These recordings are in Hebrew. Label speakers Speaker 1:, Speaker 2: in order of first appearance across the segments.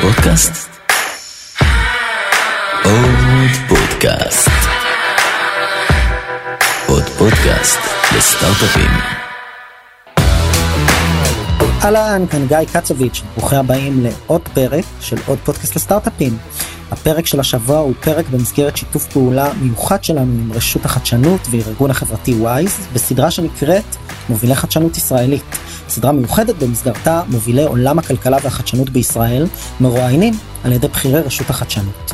Speaker 1: פודקאסט? עוד פודקאסט. עוד פודקאסט לסטארט-אפים.
Speaker 2: אהלן, כאן גיא קצוביץ', ברוכים הבאים לעוד פרק של עוד פודקאסט לסטארט-אפים. הפרק של השבוע הוא פרק במסגרת שיתוף פעולה מיוחד שלנו עם רשות החדשנות וארגון החברתי וויז, בסדרה שנקראת מובילי חדשנות ישראלית. סדרה מיוחדת במסגרתה מובילי עולם הכלכלה והחדשנות בישראל מרואיינים על ידי בכירי רשות החדשנות.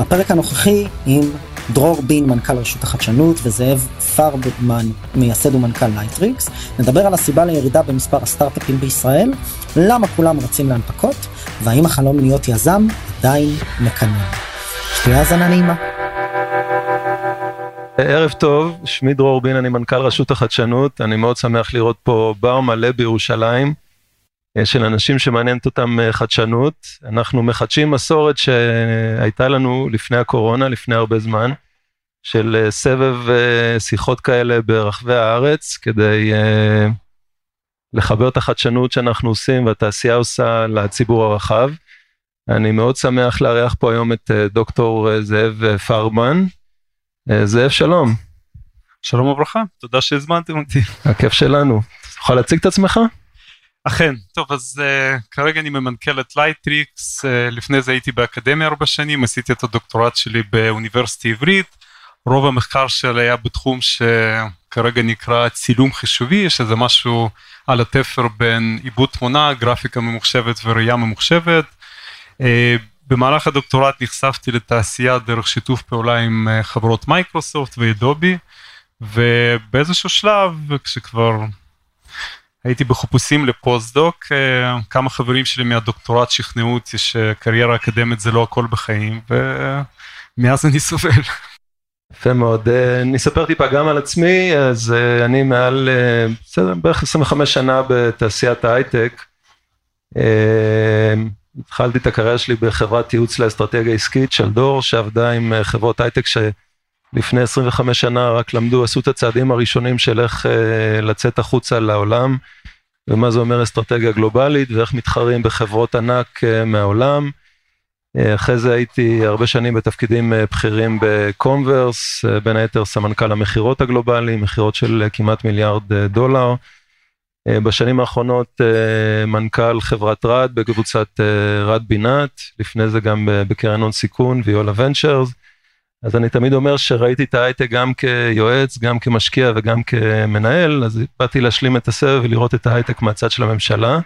Speaker 2: בפרק הנוכחי עם דרור בין מנכ"ל רשות החדשנות וזאב פרבמן מייסד ומנכ"ל לייטריקס נדבר על הסיבה לירידה במספר הסטארט-אפים בישראל למה כולם רצים להנפקות והאם החלום להיות יזם עדיין מקנן. שתהיה האזנה נעימה.
Speaker 3: ערב טוב, שמי דרור בין, אני מנכ"ל רשות החדשנות, אני מאוד שמח לראות פה בר מלא בירושלים אה, של אנשים שמעניינת אותם אה, חדשנות. אנחנו מחדשים מסורת שהייתה לנו לפני הקורונה, לפני הרבה זמן, של אה, סבב שיחות כאלה ברחבי הארץ, כדי לחבר את החדשנות שאנחנו עושים והתעשייה עושה לציבור הרחב. אני מאוד שמח לארח פה היום את דוקטור זאב פרמן. זאב שלום.
Speaker 4: שלום וברכה, תודה שהזמנתם אותי.
Speaker 3: הכיף שלנו. תוכל להציג את עצמך?
Speaker 4: אכן, טוב אז אה, כרגע אני ממנכ"ל את לייטריקס, אה, לפני זה הייתי באקדמיה ארבע שנים, עשיתי את הדוקטורט שלי באוניברסיטה עברית, רוב המחקר שלי היה בתחום שכרגע נקרא צילום חישובי, שזה משהו על התפר בין עיבוד תמונה, גרפיקה ממוחשבת וראייה ממוחשבת. אה, במהלך הדוקטורט נחשפתי לתעשייה דרך שיתוף פעולה עם אה, חברות מייקרוסופט ואדובי, ובאיזשהו שלב, כשכבר הייתי בחיפושים לפוסט-דוק, אה, כמה חברים שלי מהדוקטורט שכנעו אותי שקריירה אקדמית זה לא הכל בחיים, ומאז אני סובל.
Speaker 3: יפה מאוד. אה, אני אספר טיפה גם על עצמי, אז אה, אני מעל, בסדר, בערך 25 שנה בתעשיית ההייטק. התחלתי את הקריירה שלי בחברת ייעוץ לאסטרטגיה עסקית של דור, שעבדה עם חברות הייטק שלפני 25 שנה רק למדו, עשו את הצעדים הראשונים של איך לצאת החוצה לעולם. ומה זה אומר אסטרטגיה גלובלית ואיך מתחרים בחברות ענק אה, מהעולם. אחרי זה הייתי הרבה שנים בתפקידים בכירים בקומברס, בין היתר סמנכ"ל המכירות הגלובלי, מכירות של כמעט מיליארד דולר. אה, בשנים האחרונות אה, מנכ"ל חברת רד בקבוצת אה, רד בינת, לפני זה גם בקרן הון סיכון ויולה ונצ'רס. אז אני תמיד אומר שראיתי את ההייטק גם כיועץ, גם כמשקיע וגם כמנהל, אז באתי להשלים את הסבב ולראות את ההייטק מהצד של הממשלה,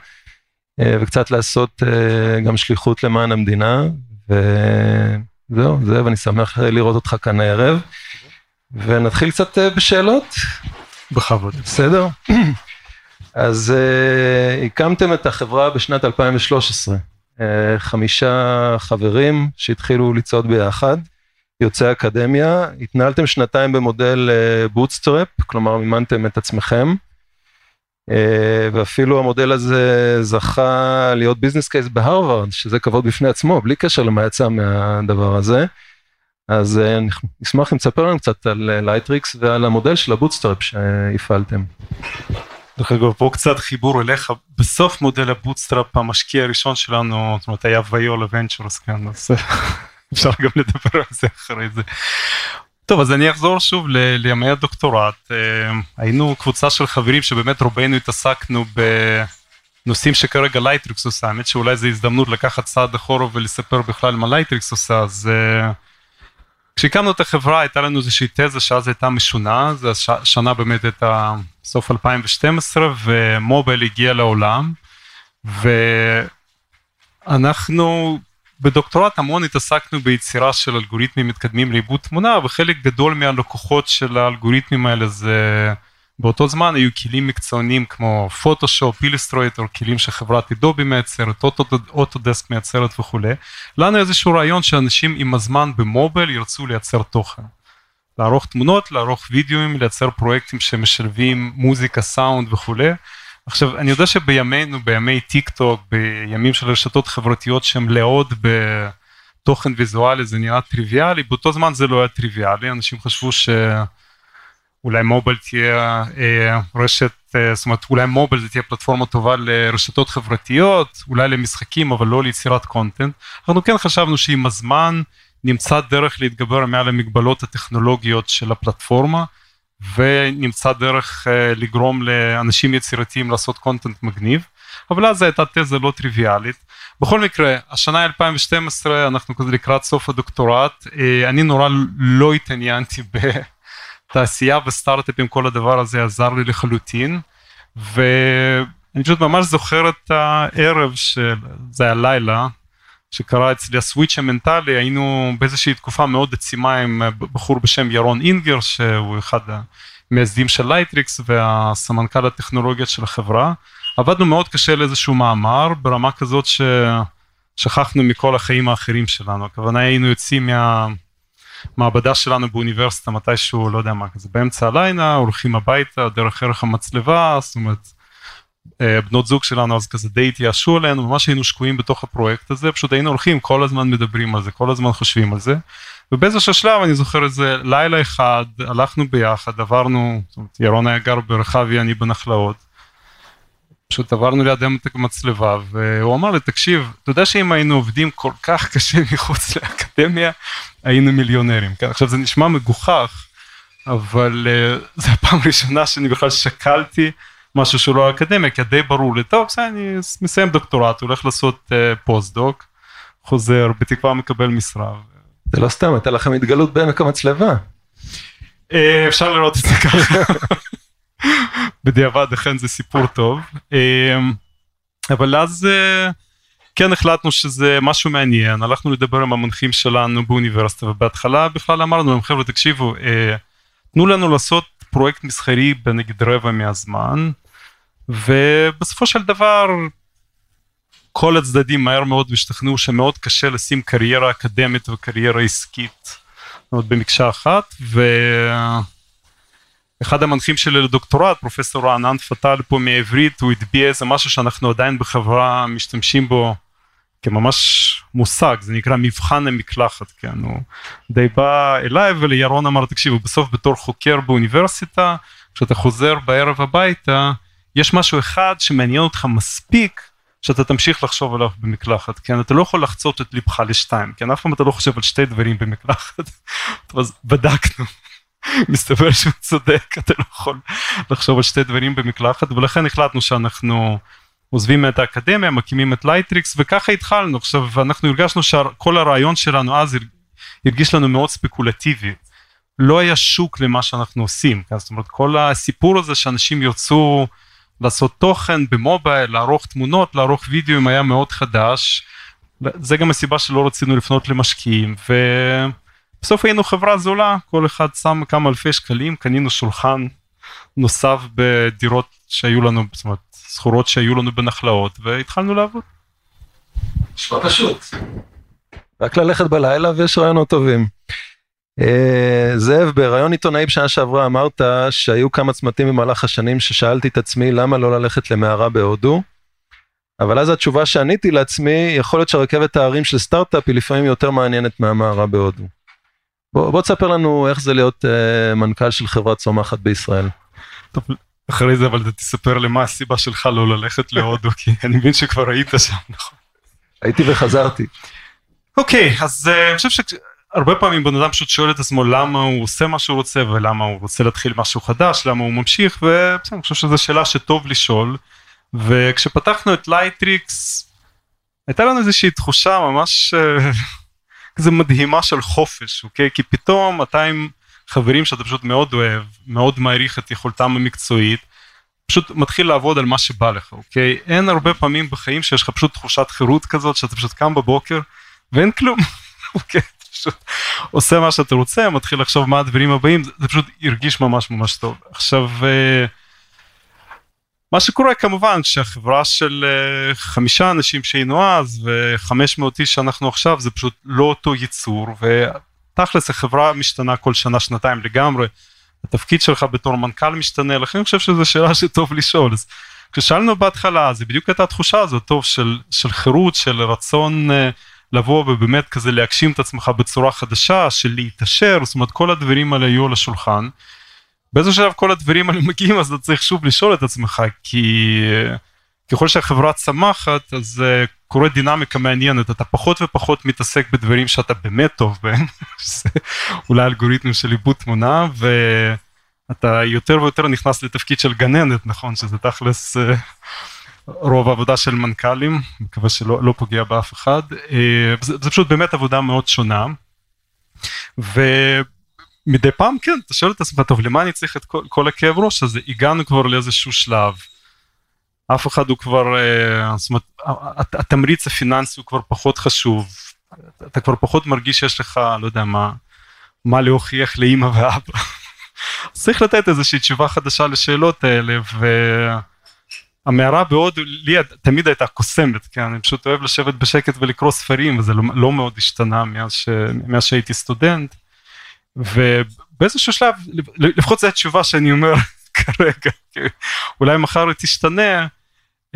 Speaker 3: אה, וקצת לעשות אה, גם שליחות למען המדינה, וזהו, זאב, אני שמח לראות אותך כאן הערב, ונתחיל קצת אה, בשאלות.
Speaker 4: בכבוד.
Speaker 3: בסדר? אז הקמתם את החברה בשנת 2013, חמישה חברים שהתחילו לצעוד ביחד. יוצאי אקדמיה, התנהלתם שנתיים במודל bootstrap, אה, כלומר מימנתם את עצמכם, אה, ואפילו המודל הזה זכה להיות business case בהרווארד, שזה כבוד בפני עצמו, בלי קשר למה יצא מהדבר הזה. אז אה, נשמח אם תספר לנו קצת על לייטריקס אה, ועל המודל של ה bootstrap שהפעלתם.
Speaker 4: דרך אגב פה קצת חיבור אליך. בסוף מודל ה bootstrap המשקיע הראשון שלנו זאת אומרת היה ויולה ונצ'רס כן אז אפשר גם לדבר על זה אחרי זה. טוב אז אני אחזור שוב לימי הדוקטורט. אה, היינו קבוצה של חברים שבאמת רובנו התעסקנו בנושאים שכרגע לייטריקס עושה. האמת שאולי זו הזדמנות לקחת צעד אחורה ולספר בכלל מה לייטריקס עושה. אז אה, כשהקמנו את החברה הייתה לנו איזושהי תזה שאז הייתה משונה זה שנה באמת הייתה סוף 2012 ומובייל הגיע לעולם ואנחנו בדוקטורט המון התעסקנו ביצירה של אלגוריתמים מתקדמים לעיבוד תמונה וחלק גדול מהלקוחות של האלגוריתמים האלה זה באותו זמן היו כלים מקצוענים כמו פוטושופ, אילוסטרייטור, כלים שחברת אדובי מייצרת, אוטודסק מייצרת וכולי. לנו איזשהו רעיון שאנשים עם הזמן במובייל ירצו לייצר תוכן. לערוך תמונות, לערוך וידאוים, לייצר פרויקטים שמשלבים מוזיקה, סאונד וכולי. עכשיו אני יודע שבימינו בימי טיק טוק בימים של רשתות חברתיות שהן מלאות בתוכן ויזואלי זה נראה טריוויאלי באותו זמן זה לא היה טריוויאלי אנשים חשבו שאולי מובייל תהיה אה, רשת אה, זאת אומרת אולי מובייל זה תהיה פלטפורמה טובה לרשתות חברתיות, אולי למשחקים אבל לא ליצירת קונטנט. אנחנו כן חשבנו שעם הזמן נמצא דרך להתגבר מעל המגבלות הטכנולוגיות של הפלטפורמה ונמצא דרך uh, לגרום לאנשים יצירתיים לעשות קונטנט מגניב. אבל אז הייתה תזה לא טריוויאלית. בכל מקרה, השנה 2012 אנחנו כזה לקראת סוף הדוקטורט, אה, אני נורא לא התעניינתי בתעשייה וסטארט-אפים, כל הדבר הזה זר לי לחלוטין, ואני פשוט ממש זוכר את הערב, שזה היה לילה, שקרה אצלי ה switch המנטלי, היינו באיזושהי תקופה מאוד עצימה עם בחור בשם ירון אינגר, שהוא אחד המייסדים של לייטריקס והסמנכ"ל הטכנולוגיות של החברה. עבדנו מאוד קשה לאיזשהו מאמר ברמה כזאת ששכחנו מכל החיים האחרים שלנו, הכוונה היינו יוצאים מהמעבדה שלנו באוניברסיטה מתישהו, לא יודע מה, כזה באמצע הלילה, הולכים הביתה דרך ערך המצלבה, זאת אומרת, אה, בנות זוג שלנו אז כזה די התייאשו עלינו, ממש היינו שקועים בתוך הפרויקט הזה, פשוט היינו הולכים, כל הזמן מדברים על זה, כל הזמן חושבים על זה. ובאיזשהו שלב אני זוכר איזה לילה אחד, הלכנו ביחד, עברנו, זאת אומרת, ירון היה גר ברחבי, אני בנחלאות. פשוט עברנו ליד עמק המצלבה והוא אמר לי תקשיב אתה יודע שאם היינו עובדים כל כך קשה מחוץ לאקדמיה היינו מיליונרים כן עכשיו זה נשמע מגוחך אבל אה, זה הפעם הראשונה שאני בכלל שקלתי משהו שהוא לא אקדמיה כי די ברור לי טוב בסדר אני מסיים דוקטורט הולך לעשות אה, post-doc חוזר בתקווה מקבל משרה.
Speaker 3: זה לא סתם הייתה לכם התגלות בעמק המצלבה.
Speaker 4: אה, אפשר לראות את זה ככה. בדיעבד אכן זה סיפור טוב אמ, אבל אז אה, כן החלטנו שזה משהו מעניין הלכנו לדבר עם המנחים שלנו באוניברסיטה ובהתחלה בכלל אמרנו להם חבר'ה תקשיבו אה, תנו לנו לעשות פרויקט מסחרי בנגיד רבע מהזמן ובסופו של דבר כל הצדדים מהר מאוד השתכנעו שמאוד קשה לשים קריירה אקדמית וקריירה עסקית במקשה אחת. ו... אחד המנחים שלי לדוקטורט פרופסור רענן פטל פה מעברית הוא הטביע איזה משהו שאנחנו עדיין בחברה משתמשים בו כממש מושג זה נקרא מבחן המקלחת כן הוא די בא אליי ולירון אמר תקשיבו בסוף בתור חוקר באוניברסיטה כשאתה חוזר בערב הביתה יש משהו אחד שמעניין אותך מספיק שאתה תמשיך לחשוב עליו במקלחת כן אתה לא יכול לחצות את ליבך לשתיים כן אף פעם אתה לא חושב על שתי דברים במקלחת. אז בדקנו מסתבר שהוא צודק אתה לא יכול לחשוב על שתי דברים במקלחת ולכן החלטנו שאנחנו עוזבים את האקדמיה מקימים את לייטריקס וככה התחלנו עכשיו אנחנו הרגשנו שכל הרעיון שלנו אז הרגיש לנו מאוד ספקולטיבי לא היה שוק למה שאנחנו עושים כן? זאת אומרת כל הסיפור הזה שאנשים ירצו לעשות תוכן במובייל לערוך תמונות לערוך וידאוים היה מאוד חדש זה גם הסיבה שלא רצינו לפנות למשקיעים. ו... בסוף היינו חברה זולה, כל אחד שם כמה אלפי שקלים, קנינו שולחן נוסף בדירות שהיו לנו, זאת אומרת, סחורות שהיו לנו בנחלאות, והתחלנו לעבוד.
Speaker 3: נשמע פשוט. רק ללכת בלילה ויש רעיונות טובים. Uh, זאב, בראיון עיתונאי בשנה שעברה אמרת שהיו כמה צמתים במהלך השנים ששאלתי את עצמי למה לא ללכת למערה בהודו. אבל אז התשובה שעניתי לעצמי, יכול להיות שרכבת ההרים של סטארט-אפ היא לפעמים יותר מעניינת מהמערה בהודו. בוא, בוא תספר לנו איך זה להיות uh, מנכ"ל של חברה צומחת בישראל.
Speaker 4: טוב, אחרי זה אבל תספר לי מה הסיבה שלך לא ללכת להודו כי אני מבין שכבר היית שם נכון.
Speaker 3: הייתי וחזרתי.
Speaker 4: אוקיי okay, אז uh, אני חושב שהרבה פעמים בן אדם פשוט שואל את עצמו למה הוא עושה מה שהוא רוצה ולמה הוא רוצה להתחיל משהו חדש למה הוא ממשיך ואני חושב שזו שאלה שטוב לשאול וכשפתחנו את לייטריקס הייתה לנו איזושהי תחושה ממש. אה, כזה מדהימה של חופש, אוקיי? כי פתאום אתה עם חברים שאתה פשוט מאוד אוהב, מאוד מעריך את יכולתם המקצועית, פשוט מתחיל לעבוד על מה שבא לך, אוקיי? אין הרבה פעמים בחיים שיש לך פשוט תחושת חירות כזאת, שאתה פשוט קם בבוקר ואין כלום, אוקיי? פשוט עושה מה שאתה רוצה, מתחיל לחשוב מה הדברים הבאים, זה פשוט הרגיש ממש ממש טוב. עכשיו, אה, מה שקורה כמובן שהחברה של uh, חמישה אנשים שהיינו אז וחמש מאות איש שאנחנו עכשיו זה פשוט לא אותו ייצור ותכלס החברה משתנה כל שנה שנתיים לגמרי. התפקיד שלך בתור מנכ"ל משתנה לכן אני חושב שזו שאלה שטוב לשאול. אז כששאלנו בהתחלה זה בדיוק הייתה התחושה הזאת טוב של, של חירות של רצון uh, לבוא ובאמת כזה להגשים את עצמך בצורה חדשה של להתעשר זאת אומרת כל הדברים האלה היו על השולחן. באיזה שלב כל הדברים האלה מגיעים אז אתה צריך שוב לשאול את עצמך כי ככל שהחברה צמחת אז uh, קורה דינמיקה מעניינת. אתה פחות ופחות מתעסק בדברים שאתה באמת טוב בהם. אולי אלגוריתמים של עיבוד תמונה ואתה יותר ויותר נכנס לתפקיד של גננת נכון? שזה תכלס uh, רוב העבודה של מנכ"לים מקווה שלא לא פוגע באף אחד. uh, זה, זה פשוט באמת עבודה מאוד שונה. ומדי פעם כן אתה שואל את עצמך טוב למה אני צריך את כל, כל הכאב ראש הזה הגענו כבר לאיזשהו שלב. אף אחד הוא כבר, אה, זאת אומרת, התמריץ הפיננסי הוא כבר פחות חשוב, אתה כבר פחות מרגיש שיש לך, לא יודע מה, מה להוכיח לאימא ואבא. צריך לתת איזושהי תשובה חדשה לשאלות האלה, והמערה בהודו לי תמיד הייתה קוסמת, כן, אני פשוט אוהב לשבת בשקט ולקרוא ספרים, וזה לא, לא מאוד השתנה מאז, ש, מאז שהייתי סטודנט, ובאיזשהו שלב, לפחות זו התשובה שאני אומר כרגע, אולי מחר היא תשתנה,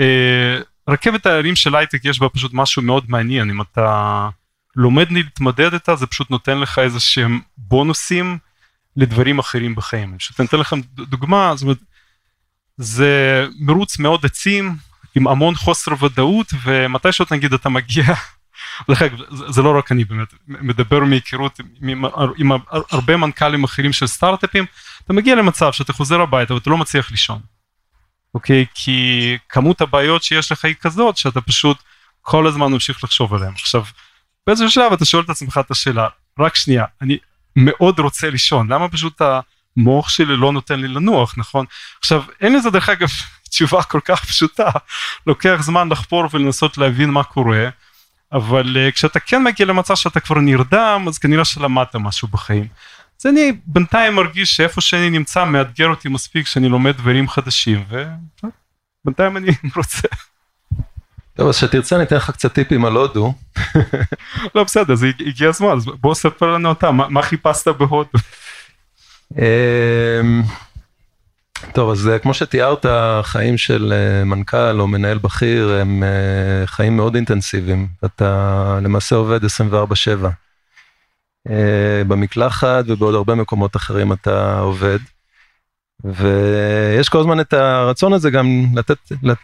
Speaker 4: אה, רכבת הערים של הייטק יש בה פשוט משהו מאוד מעניין אם אתה לומד להתמודד איתה זה פשוט נותן לך איזה שהם בונוסים לדברים אחרים בחיים. פשוט אני אתן לכם דוגמה זאת אומרת זה מרוץ מאוד עצים עם המון חוסר ודאות ומתי שאת נגיד אתה מגיע דרך אגב זה לא רק אני באמת מדבר מהיכרות עם, עם הרבה מנכ"לים אחרים של סטארט-אפים אתה מגיע למצב שאתה חוזר הביתה ואתה לא מצליח לישון. אוקיי? כי כמות הבעיות שיש לך היא כזאת שאתה פשוט כל הזמן ממשיך לחשוב עליהן. עכשיו, באיזשהו שלב אתה שואל את עצמך את השאלה, רק שנייה, אני מאוד רוצה לישון, למה פשוט המוח שלי לא נותן לי לנוח, נכון? עכשיו, אין לזה דרך אגב תשובה כל כך פשוטה, לוקח זמן לחפור ולנסות להבין מה קורה, אבל uh, כשאתה כן מגיע למצב שאתה כבר נרדם, אז כנראה שלמדת משהו בחיים. אז אני בינתיים מרגיש שאיפה שאני נמצא מאתגר אותי מספיק שאני לומד דברים חדשים ובינתיים אני רוצה.
Speaker 3: טוב אז שתרצה אני אתן לך קצת טיפים על הודו.
Speaker 4: לא בסדר זה הגיע הזמן אז בוא ספר לנו אותה מה, מה חיפשת בהודו.
Speaker 3: טוב אז אה, כמו שתיארת חיים של אה, מנכ"ל או מנהל בכיר הם אה, חיים מאוד אינטנסיביים אתה למעשה עובד 24/7. אה, במקלחת ובעוד הרבה מקומות אחרים אתה עובד. ויש כל הזמן את הרצון הזה גם לתת,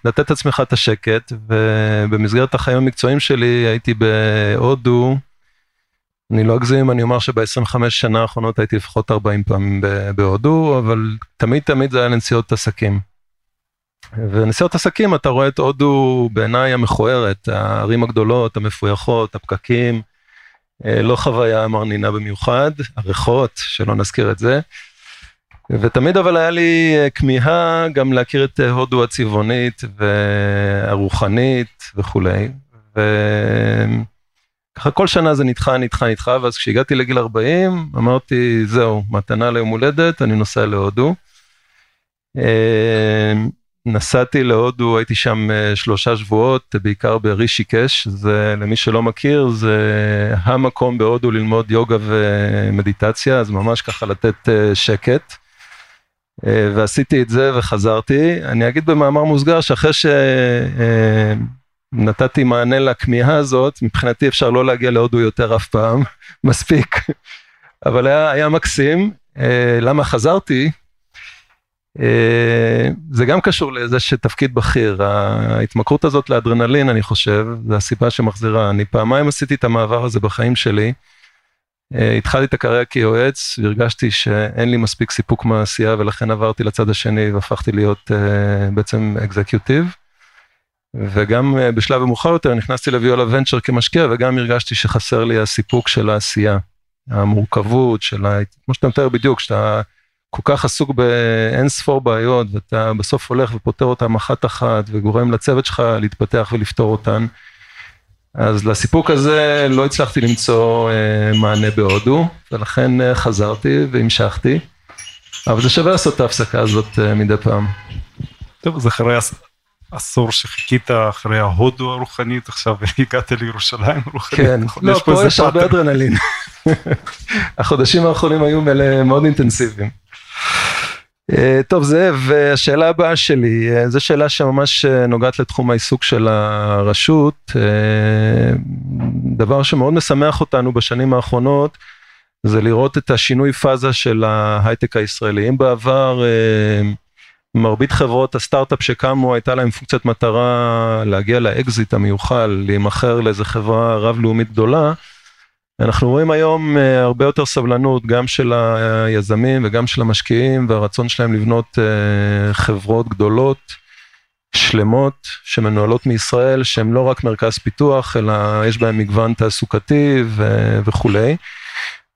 Speaker 3: לתת עצמך את השקט ובמסגרת החיים המקצועיים שלי הייתי בהודו, אני לא אגזים אני אומר שב-25 שנה האחרונות הייתי לפחות 40 פעמים בהודו אבל תמיד תמיד זה היה לנסיעות עסקים. ונסיעות עסקים אתה רואה את הודו בעיניי המכוערת, הערים הגדולות, המפויחות, הפקקים. אה, לא חוויה מרנינה במיוחד, הריחות, שלא נזכיר את זה. ותמיד אבל היה לי אה, כמיהה גם להכיר את אה, הודו הצבעונית והרוחנית וכולי. וככה כל שנה זה נדחה, נדחה, נדחה, ואז כשהגעתי לגיל 40 אמרתי זהו, מתנה ליום הולדת, אני נוסע להודו. נסעתי להודו, הייתי שם אה, שלושה שבועות, בעיקר ברישיקש, זה למי שלא מכיר, זה המקום בהודו ללמוד יוגה ומדיטציה, אז ממש ככה לתת אה, שקט. אה, ועשיתי את זה וחזרתי. אני אגיד במאמר מוסגר שאחרי שנתתי מענה לכמיהה הזאת, מבחינתי אפשר לא להגיע להודו יותר אף פעם, מספיק. אבל היה, היה מקסים. למה חזרתי? אה, זה גם קשור לזה שתפקיד בכיר, ההתמכרות הזאת לאדרנלין אני חושב, זה הסיבה שמחזירה, אני פעמיים עשיתי את המעבר הזה בחיים שלי, אה, התחלתי את הקריירה כיועץ והרגשתי שאין לי מספיק סיפוק מעשייה ולכן עברתי לצד השני והפכתי להיות uh, בעצם אקזקיוטיב. וגם uh, בשלב המאוחר יותר נכנסתי לוויולה ונצ'ר כמשקיע וגם הרגשתי שחסר לי הסיפוק של העשייה, המורכבות של, ה... כמו שאתה מתאר בדיוק, שאתה כל כך עסוק באין ספור בעיות ואתה בסוף הולך ופותר אותן אחת אחת וגורם לצוות שלך להתפתח ולפתור אותן. אז לסיפוק הזה לא הצלחתי למצוא אה, מענה בהודו ולכן אה, חזרתי והמשכתי. אבל זה שווה לעשות את ההפסקה הזאת אה, מדי פעם.
Speaker 4: טוב אז אחרי עשור שחיכית אחרי ההודו הרוחנית עכשיו הגעת לירושלים הרוחנית.
Speaker 3: כן, לא פה יש הרבה אדרנלין. החודשים האחרונים היו מאוד אינטנסיביים. אה, טוב זאב, השאלה הבאה שלי, אה, זו שאלה שממש אה, נוגעת לתחום העיסוק של הרשות. דבר שמאוד משמח אותנו בשנים האחרונות, זה לראות את השינוי פאזה של ההייטק הישראלי. אם בעבר מרבית חברות הסטארט-אפ שקמו הייתה להם פונקציית מטרה להגיע לאקזיט המיוחל, להימכר לאיזה חברה רב-לאומית גדולה, אנחנו רואים היום אה, הרבה יותר סבלנות גם של היזמים וגם של המשקיעים והרצון שלהם לבנות אה, חברות גדולות, שלמות, שמנוהלות מישראל, שהן לא רק מרכז פיתוח, אלא יש בהן מגוון תעסוקתי וכולי.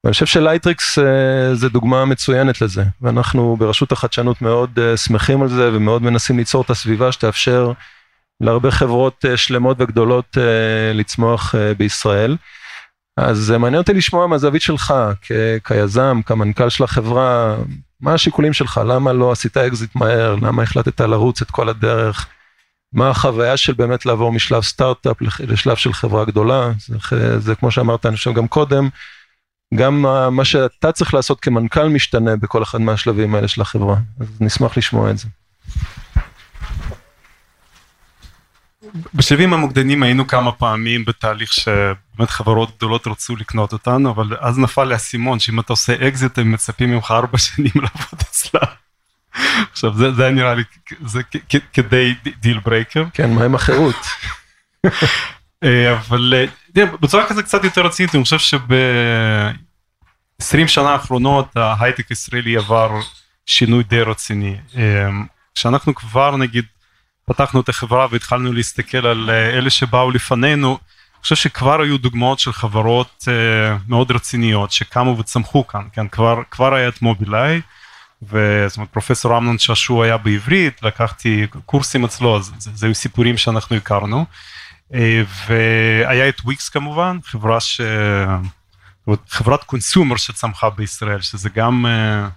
Speaker 3: ואני חושב שלייטריקס אה, זה דוגמה מצוינת לזה, ואנחנו ברשות החדשנות מאוד שמחים על זה ומאוד מנסים ליצור את הסביבה שתאפשר להרבה חברות שלמות וגדולות לצמוח בישראל. אז מעניין אותי לשמוע מהזווית שלך, כ- כיזם, כמנכ"ל של החברה, מה השיקולים שלך, למה לא עשית אקזיט מהר, למה החלטת לרוץ את כל הדרך, מה החוויה של באמת לעבור משלב סטארט-אפ לשלב של חברה גדולה, זה, זה כמו שאמרת, אני חושב גם קודם, גם מה שאתה צריך לעשות כמנכ"ל משתנה בכל אחד מהשלבים האלה של החברה, אז נשמח לשמוע את זה.
Speaker 4: בשלבים המוקדמים היינו כמה פעמים בתהליך שבאמת חברות גדולות רצו לקנות אותנו אבל אז נפל לי האסימון שאם אתה עושה אקזיט הם מצפים ממך ארבע שנים לעבוד אצלם. עכשיו זה, זה נראה לי זה כזה deal breaker.
Speaker 3: כן מה עם החירות.
Speaker 4: אה, אבל אה, בצורה כזה קצת יותר רצינית אני חושב שב-20 שנה האחרונות ההייטק הישראלי עבר שינוי די רציני. אה, כשאנחנו כבר נגיד פתחנו את החברה והתחלנו להסתכל על אה, אלה שבאו לפנינו, אני חושב שכבר היו דוגמאות של חברות uh, מאוד רציניות שקמו וצמחו כאן, כן, כבר, כבר היה את מובילאיי, וזאת אומרת פרופסור אמנון שעשוע היה בעברית, לקחתי קורסים אצלו, אז זה, זה היו סיפורים שאנחנו הכרנו, והיה את וויקס כמובן, חברה ש... חברת קונסומר שצמחה בישראל, שזה גם uh,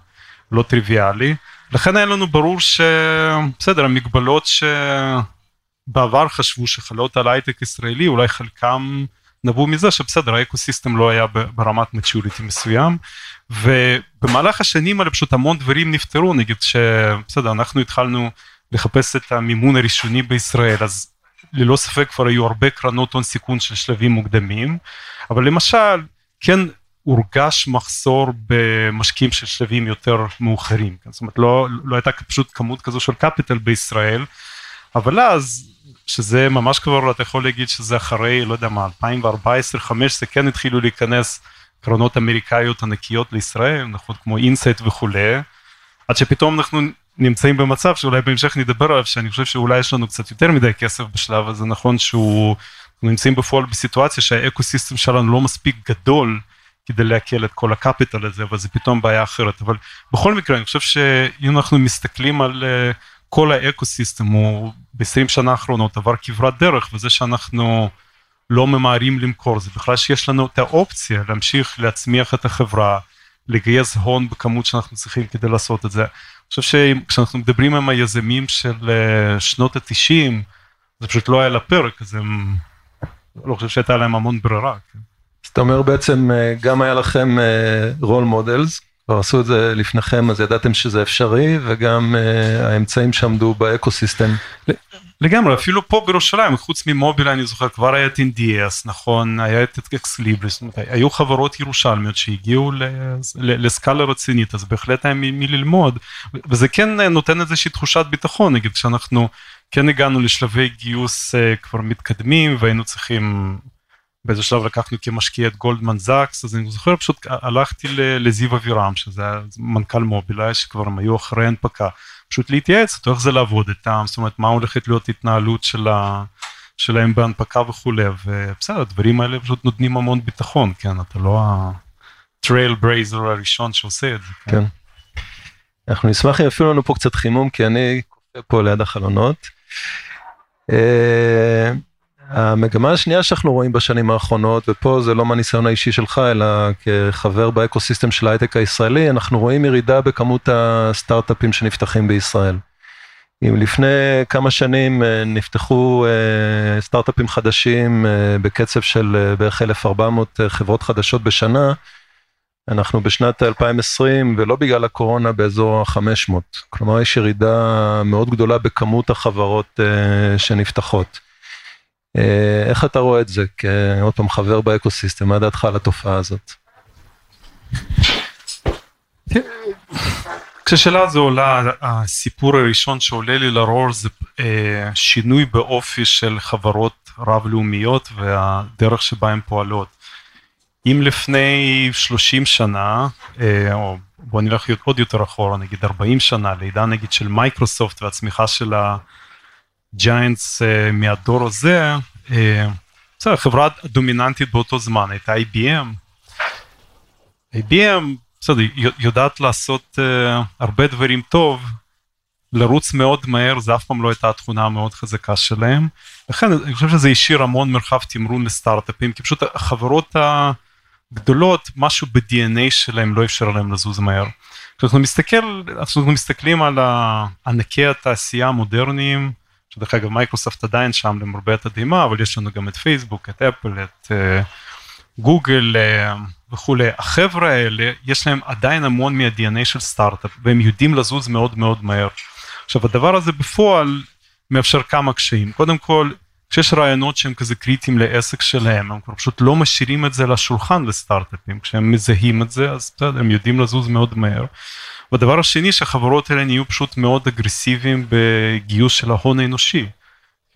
Speaker 4: לא טריוויאלי. לכן היה לנו ברור שבסדר המגבלות שבעבר חשבו שחלות על הייטק ישראלי אולי חלקם נבעו מזה שבסדר האקוסיסטם לא היה ברמת מצ'וריטי מסוים ובמהלך השנים האלה פשוט המון דברים נפתרו נגיד שבסדר אנחנו התחלנו לחפש את המימון הראשוני בישראל אז ללא ספק כבר היו הרבה קרנות הון סיכון של שלבים מוקדמים אבל למשל כן הורגש מחסור במשקיעים של שלבים יותר מאוחרים, זאת אומרת לא, לא הייתה פשוט כמות כזו של capital בישראל, אבל אז, שזה ממש כבר אתה יכול להגיד שזה אחרי, לא יודע מה, 2014-2015 כן התחילו להיכנס קרנות אמריקאיות ענקיות לישראל, נכון, כמו Insight וכולי, עד שפתאום אנחנו נמצאים במצב שאולי בהמשך נדבר עליו, שאני חושב שאולי יש לנו קצת יותר מדי כסף בשלב הזה, נכון שהוא, נמצאים בפועל בסיטואציה שה ecosystem שלנו לא מספיק גדול, כדי להכיל את כל ה capital הזה, אבל זה פתאום בעיה אחרת. אבל בכל מקרה, אני חושב שאם אנחנו מסתכלים על אה, כל ה ecosystem, הוא ב-20 שנה האחרונות עבר כברת דרך, וזה שאנחנו לא ממהרים למכור, זה בכלל שיש לנו את האופציה להמשיך להצמיח את החברה, לגייס הון בכמות שאנחנו צריכים כדי לעשות את זה. אני חושב שכשאנחנו מדברים עם היזמים של אה, שנות התשעים, זה פשוט לא היה על הפרק, אז הם, לא חושב שהייתה להם המון ברירה. כן.
Speaker 3: אתה אומר בעצם אה, גם היה לכם role אה, models, כבר עשו את זה לפניכם אז ידעתם שזה אפשרי וגם האמצעים שעמדו ב ecosystem.
Speaker 4: לגמרי אפילו פה בירושלים חוץ ממובילאיי אני זוכר כבר היה את NDS נכון? היה את Ex Libris היו חברות ירושלמיות שהגיעו לסקאלה רצינית אז בהחלט היה מי ללמוד. וזה כן נותן איזושהי תחושת ביטחון נגיד כשאנחנו כן הגענו לשלבי גיוס uh, כבר מתקדמים והיינו צריכים באיזה שלב לקחנו כמשקיע את גולדמן זאקס אז אני זוכר פשוט הלכתי לזיו אבירם שזה היה מנכ"ל מובילאיי שכבר הם היו אחרי הנפקה פשוט להתייעץ אותו איך זה לעבוד איתם זאת אומרת מה הולכת להיות התנהלות של ה... שלהם בהנפקה וכולי ובסדר הדברים האלה פשוט נותנים המון ביטחון כן אתה לא ה trailblazer הראשון שעושה את זה.
Speaker 3: כן. כן. אנחנו נשמח אם אפילו לנו פה קצת חימום כי אני קופא פה ליד החלונות. המגמה השנייה שאנחנו רואים בשנים האחרונות, ופה זה לא מהניסיון האישי שלך, אלא כחבר ב ecosystem של ההייטק הישראלי, אנחנו רואים ירידה בכמות הסטארט-אפים שנפתחים בישראל. אם לפני כמה שנים אה, נפתחו אה, סטארט-אפים חדשים אה, בקצב של בערך 1,400 חברות חדשות בשנה, אנחנו בשנת 2020, ולא בגלל הקורונה, באזור ה-500. כלומר, יש ירידה מאוד גדולה בכמות החברות שנפתחות. אה, איך אתה רואה את זה כעוד פעם חבר באקוסיסטם, מה דעתך על התופעה הזאת?
Speaker 4: כשהשאלה הזו עולה, הסיפור הראשון שעולה לי לראש זה אה, שינוי באופי של חברות רב-לאומיות והדרך שבה הן פועלות. אם לפני 30 שנה, אה, או בוא נלך עוד יותר אחורה, נגיד 40 שנה, לעידן נגיד של מייקרוסופט והצמיחה של ה giants אה, מהדור הזה, בסדר, החברה הדומיננטית באותו זמן הייתה IBM. IBM בסדר, יודעת לעשות אה, הרבה דברים טוב, לרוץ מאוד מהר זה אף פעם לא הייתה התכונה המאוד חזקה שלהם. לכן אני חושב שזה השאיר המון מרחב תמרון לסטארט-אפים, כי פשוט החברות הגדולות, משהו ב-DNA שלהם לא אפשר להם לזוז מהר. כשאנחנו מסתכל, מסתכלים על ענקי התעשייה המודרניים, שדרך אגב מייקרוסופט עדיין שם למרבה התדהימה, אבל יש לנו גם את פייסבוק, את אפל, את גוגל, אה, וכולי, החבר'ה האלה יש להם עדיין המון מה-DNA של סטארט-אפ והם יודעים לזוז מאוד מאוד מהר. עכשיו הדבר הזה בפועל מאפשר כמה קשיים, קודם כל כשיש רעיונות שהם כזה קריטיים לעסק שלהם הם כבר פשוט לא משאירים את זה לשולחן לסטארט-אפים כשהם מזהים את זה אז בסדר הם יודעים לזוז מאוד מהר. והדבר השני שהחברות האלה נהיו פשוט מאוד אגרסיביים בגיוס של ההון האנושי.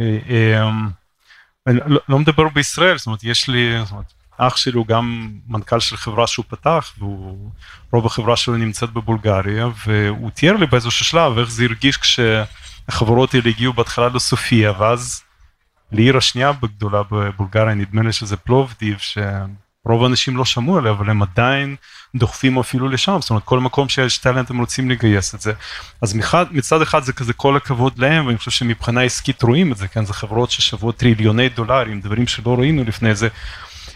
Speaker 4: אה, אה, אני לא, לא מדבר בישראל זאת אומרת יש לי זאת אומרת, אח שלי הוא גם מנכ"ל של חברה שהוא פתח והוא רוב החברה שלו נמצאת בבולגריה והוא תיאר לי באיזשהו שלב איך זה הרגיש כשהחברות האלה הגיעו בהתחלה לסופיה ואז לעיר השנייה בגדולה בבולגריה נדמה לי שזה פלובדיב שרוב האנשים לא שמעו עליה אבל הם עדיין דוחפים אפילו לשם. זאת אומרת כל מקום שיש טאלנט הם רוצים לגייס את זה. אז מחד, מצד אחד זה כזה כל הכבוד להם ואני חושב שמבחינה עסקית רואים את זה כן? זה חברות ששוות טריליוני דולרים דברים שלא ראינו לפני זה.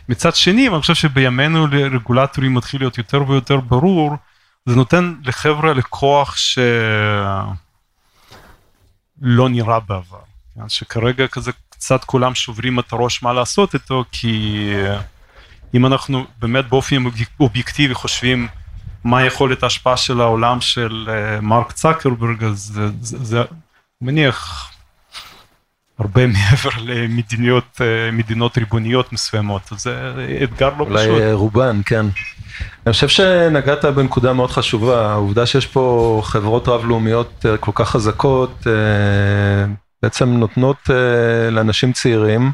Speaker 4: מצד שני אני חושב שבימינו לרגולטורים מתחיל להיות יותר ויותר ברור זה נותן לחבר'ה לכוח שלא נראה בעבר. כן? שכרגע כזה קצת כולם שוברים את הראש מה לעשות איתו כי אם אנחנו באמת באופן אובייקטיבי חושבים מה יכולת ההשפעה של העולם של אה, מרק צקרברג אז זה, זה, זה מניח הרבה מעבר למדינות אה, מדינות ריבוניות מסוימות זה אתגר לא
Speaker 3: אולי
Speaker 4: פשוט.
Speaker 3: אולי רובן כן. אני חושב שנגעת בנקודה מאוד חשובה העובדה שיש פה חברות רב לאומיות אה, כל כך חזקות אה, בעצם נותנות לאנשים צעירים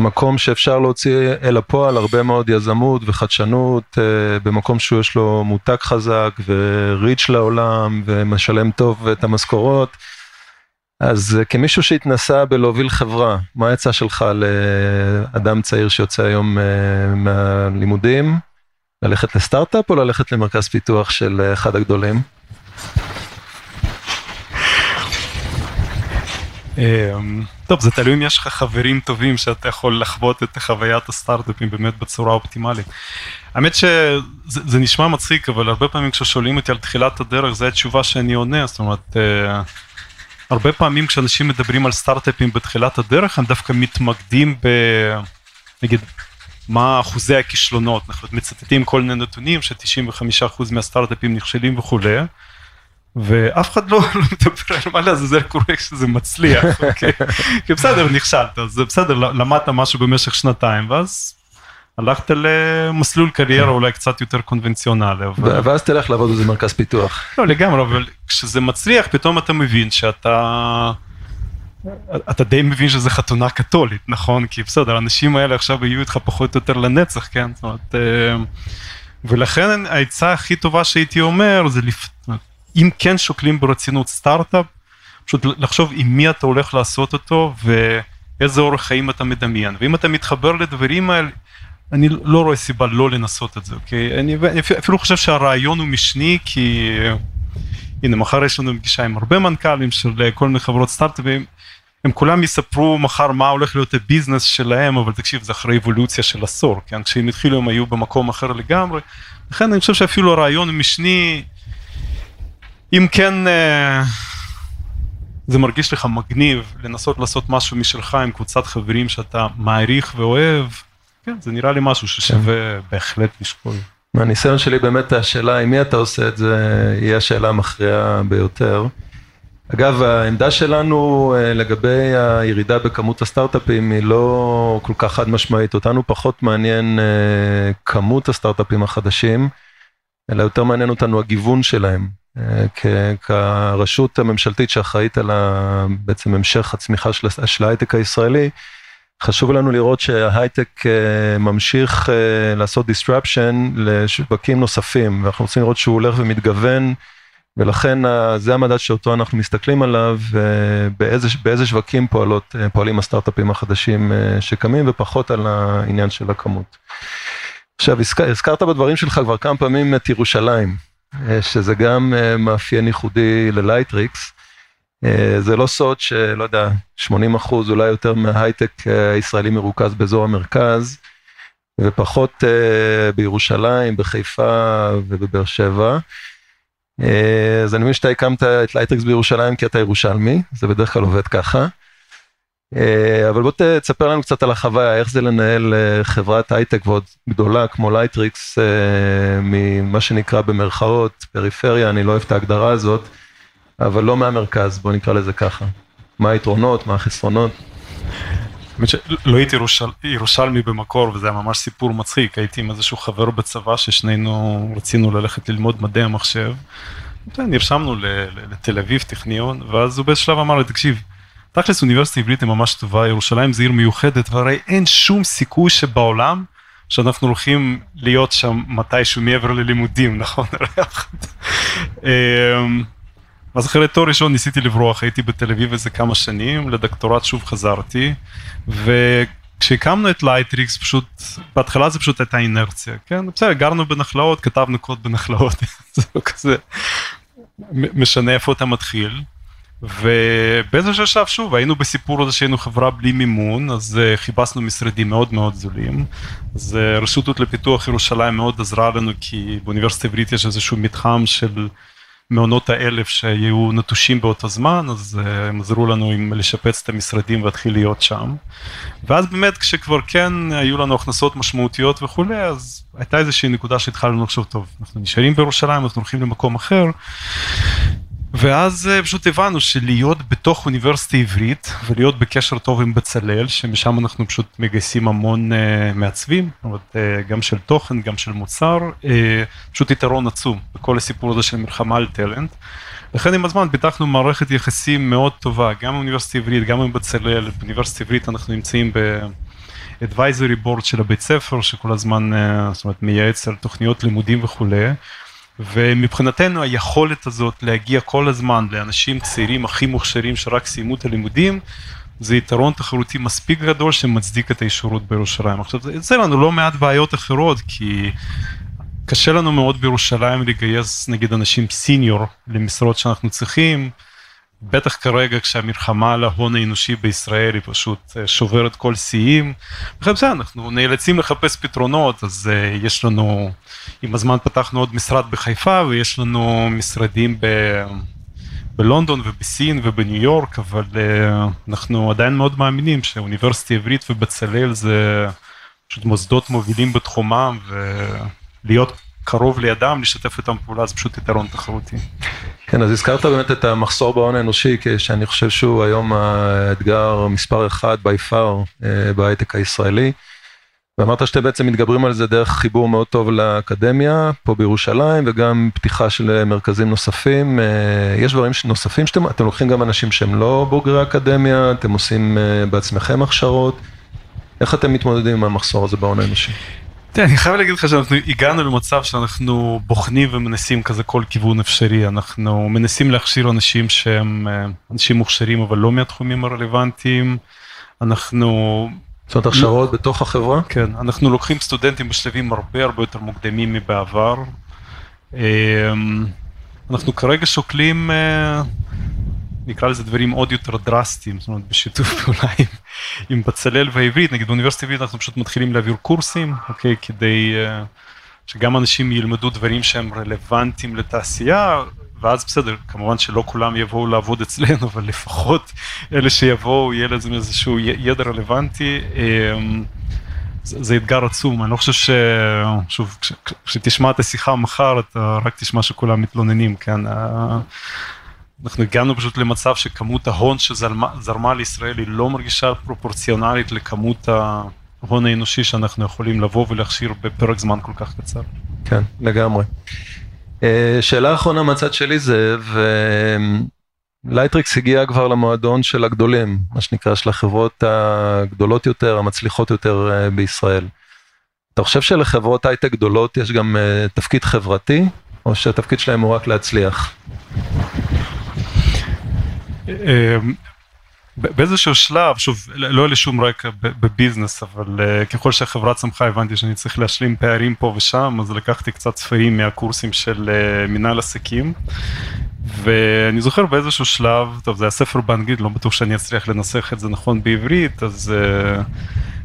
Speaker 3: מקום שאפשר להוציא אל הפועל הרבה מאוד יזמות וחדשנות במקום שיש לו מותג חזק וריץ' לעולם ומשלם טוב את המשכורות. אז אה, כמישהו שהתנסה בלהוביל חברה, מה העצה שלך לאדם צעיר שיוצא היום אה, מהלימודים? ללכת לסטארט-אפ או ללכת למרכז פיתוח של אה, אחד הגדולים?
Speaker 4: טוב זה תלוי אם יש לך חברים טובים שאתה יכול לחוות את חוויית הסטארט-אפים באמת בצורה אופטימלית. האמת שזה נשמע מצחיק אבל הרבה פעמים כששואלים אותי על תחילת הדרך זה התשובה שאני עונה. זאת אומרת הרבה פעמים כשאנשים מדברים על סטארט-אפים בתחילת הדרך הם דווקא מתמקדים ב... נגיד מה אחוזי הכישלונות, אנחנו מצטטים כל מיני נתונים ש-95% מהסטארט-אפים נכשלים וכולי ואף אחד לא, לא מדבר על מה לעזאזל קורה כשזה מצליח, אוקיי? כי בסדר נכשלת, אז בסדר למדת משהו במשך שנתיים ואז הלכת למסלול קריירה אולי קצת יותר קונבנציונלי.
Speaker 3: אבל... ואז תלך לעבוד איזה מרכז פיתוח.
Speaker 4: לא לגמרי, אבל כשזה מצליח פתאום אתה מבין שאתה... אתה די מבין שזה חתונה קתולית, נכון? כי בסדר, האנשים האלה עכשיו יהיו איתך פחות או יותר לנצח, כן? זאת אומרת, אה, ולכן העצה הכי טובה שהייתי אומר זה לפ... אם כן שוקלים ברצינות סטארט-אפ, פשוט לחשוב עם מי אתה הולך לעשות אותו ואיזה אורח חיים אתה מדמיין. ואם אתה מתחבר לדברים האלה, אני לא רואה סיבה לא לנסות את זה, אוקיי? אני, אפילו חושב שהרעיון הוא משני כי הנה מחר יש לנו פגישה עם הרבה מנכ"לים של כל מיני חברות סטארט-אפים, הם כולם יספרו מחר מה הולך להיות הביזנס שלהם, אבל תקשיב זה אחרי אבולוציה של עשור, כן? כשהם התחילו הם היו במקום אחר לגמרי, לכן אני חושב שאפילו הרעיון משני, אם כן אה, זה מרגיש לך מגניב לנסות לעשות משהו משלך עם קבוצת חברים שאתה מעריך ואוהב. כן, זה נראה לי משהו ששווה כן. בהחלט לשקול.
Speaker 3: מהניסיון שלי באמת השאלה עם מי אתה עושה את זה, היא השאלה המכריעה ביותר. אגב, העמדה שלנו אה, לגבי הירידה בכמות הסטארט-אפים היא לא כל כך חד משמעית, אותנו פחות מעניין אה, כמות הסטארט-אפים החדשים, אלא יותר מעניין אותנו הגיוון שלהם. כרשות הממשלתית שאחראית על בעצם המשך הצמיחה של ההייטק הישראלי, חשוב לנו לראות שההייטק ממשיך לעשות disruption לשווקים נוספים, ואנחנו רוצים לראות שהוא הולך ומתגוון. ולכן זה המדד שאותו אנחנו מסתכלים עליו, באיזה, באיזה שווקים פועלות, פועלים הסטארט-אפים החדשים שקמים ופחות על העניין של הכמות. עכשיו הזכרת בדברים שלך כבר כמה פעמים את ירושלים, שזה גם מאפיין ייחודי ללייטריקס. זה לא סוד שלא יודע, 80 אחוז אולי יותר מההייטק הישראלי מרוכז באזור המרכז, ופחות בירושלים, בחיפה ובבאר שבע. אז אני מבין שאתה הקמת את לייטריקס בירושלים כי אתה ירושלמי, זה בדרך כלל עובד ככה. אבל בוא תספר לנו קצת על החוויה, איך זה לנהל חברת הייטק ועוד גדולה כמו לייטריקס, ממה שנקרא במרכאות, פריפריה, אני לא אוהב את ההגדרה הזאת, אבל לא מהמרכז, בוא נקרא לזה ככה. מה היתרונות, מה החסרונות?
Speaker 4: האמת שלא הייתי ירושלמי במקור וזה היה ממש סיפור מצחיק, הייתי עם איזשהו חבר בצבא ששנינו רצינו ללכת ללמוד מדעי המחשב. נרשמנו לתל אביב, טכניון, ואז הוא באיזשהו שלב אמר לי, תקשיב, תכלס אוניברסיטה עברית היא ממש טובה, ירושלים זה עיר מיוחדת, והרי אין שום סיכוי שבעולם שאנחנו הולכים להיות שם מתישהו מעבר ללימודים, נכון? אז אחרי תואר ראשון ניסיתי לברוח, הייתי בתל אביב איזה כמה שנים, לדוקטורט שוב חזרתי, וכשהקמנו את לייטריקס פשוט, בהתחלה זה פשוט הייתה אינרציה, כן? בסדר, גרנו בנחלאות, כתבנו קוד בנחלאות, זה לא כזה משנה איפה אתה מתחיל. ובאיזשהו שלב שוב היינו בסיפור הזה שהיינו חברה בלי מימון אז חיפשנו משרדים מאוד מאוד זולים. אז רשות לפיתוח ירושלים מאוד עזרה לנו כי באוניברסיטה העברית יש איזשהו מתחם של מעונות האלף שהיו נטושים באותו זמן, אז הם עזרו לנו עם לשפץ את המשרדים ולהתחיל להיות שם. ואז באמת כשכבר כן היו לנו הכנסות משמעותיות וכולי, אז הייתה איזושהי נקודה שהתחלנו לחשוב, טוב, אנחנו נשארים בירושלים, אנחנו הולכים למקום אחר. ואז פשוט הבנו שלהיות בתוך אוניברסיטה עברית ולהיות בקשר טוב עם בצלאל שמשם אנחנו פשוט מגייסים המון uh, מעצבים אומרת, uh, גם של תוכן גם של מוצר uh, פשוט יתרון עצום בכל הסיפור הזה של מלחמה על טלנט. לכן עם הזמן פיתחנו מערכת יחסים מאוד טובה גם באוניברסיטה עברית גם עם בצלאל באוניברסיטה עברית אנחנו נמצאים ב... advisory board של הבית ספר שכל הזמן זאת אומרת, מייעץ על תוכניות לימודים וכולי. ומבחינתנו היכולת הזאת להגיע כל הזמן לאנשים צעירים הכי מוכשרים שרק סיימו את הלימודים, זה יתרון תחרותי מספיק גדול שמצדיק את הישורות בירושלים. עכשיו זה יוצא לנו לא מעט בעיות אחרות כי קשה לנו מאוד בירושלים לגייס נגיד אנשים סיניור למשרות שאנחנו צריכים. בטח כרגע כשהמלחמה על ההון האנושי בישראל היא פשוט שוברת כל שיאים. בסדר, אנחנו נאלצים לחפש פתרונות אז uh, יש לנו עם הזמן פתחנו עוד משרד בחיפה ויש לנו משרדים ב... בלונדון ובסין ובניו יורק אבל uh, אנחנו עדיין מאוד מאמינים שאוניברסיטה עברית ובצלאל זה פשוט מוסדות מובילים בתחומם ולהיות קרוב לידם לשתף איתם פעולה זה פשוט יתרון תחרותי.
Speaker 3: כן אז הזכרת באמת את המחסור בהון האנושי שאני חושב שהוא היום האתגר מספר אחד by far בהייטק הישראלי. ואמרת שאתם בעצם מתגברים על זה דרך חיבור מאוד טוב לאקדמיה פה בירושלים וגם פתיחה של מרכזים נוספים. יש דברים נוספים שאתם אתם לוקחים גם אנשים שהם לא בוגרי אקדמיה, אתם עושים בעצמכם הכשרות. איך אתם מתמודדים עם המחסור הזה בהון האנושי?
Speaker 4: תראה, אני חייב להגיד לך שאנחנו הגענו למצב שאנחנו בוחנים ומנסים כזה כל כיוון אפשרי, אנחנו מנסים להכשיר אנשים שהם אנשים מוכשרים אבל לא מהתחומים הרלוונטיים, אנחנו...
Speaker 3: זאת אומרת הכשרות בתוך החברה?
Speaker 4: כן, אנחנו לוקחים סטודנטים בשלבים הרבה הרבה יותר מוקדמים מבעבר. אנחנו כרגע שוקלים נקרא לזה דברים עוד יותר דרסטיים, זאת אומרת בשיתוף פעולה עם, עם בצלאל והעברית, נגיד באוניברסיטה העברית אנחנו פשוט מתחילים להעביר קורסים, אוקיי, כדי uh, שגם אנשים ילמדו דברים שהם רלוונטיים לתעשייה, ואז בסדר, כמובן שלא כולם יבואו לעבוד אצלנו, אבל לפחות אלה שיבואו יהיה לזה איזשהו ידע רלוונטי. Um, זה, זה אתגר עצום, אני לא חושב ש... שוב, כשתשמע את השיחה מחר אתה רק תשמע שכולם מתלוננים, כן? אנחנו הגענו פשוט למצב שכמות ההון שזרמה לישראל היא לא מרגישה פרופורציונלית לכמות ההון האנושי שאנחנו יכולים לבוא ולהכשיר בפרק זמן כל כך קצר.
Speaker 3: כן, לגמרי. אה, שאלה אחרונה מהצד שלי זה, ולייטריקס הגיע כבר למועדון של הגדולים, מה שנקרא, של החברות הגדולות יותר, המצליחות יותר אה, בישראל. אתה חושב שלחברות הייטק גדולות יש גם אה, תפקיד חברתי, או שהתפקיד שלהם הוא רק להצליח?
Speaker 4: באיזשהו שלב, שוב, לא לי שום רקע בביזנס, אבל uh, ככל שהחברה צמחה הבנתי שאני צריך להשלים פערים פה ושם, אז לקחתי קצת ספרים מהקורסים של uh, מנהל עסקים. ואני זוכר באיזשהו שלב, טוב זה היה ספר באנגלית, לא בטוח שאני אצליח לנסח את זה נכון בעברית, אז uh,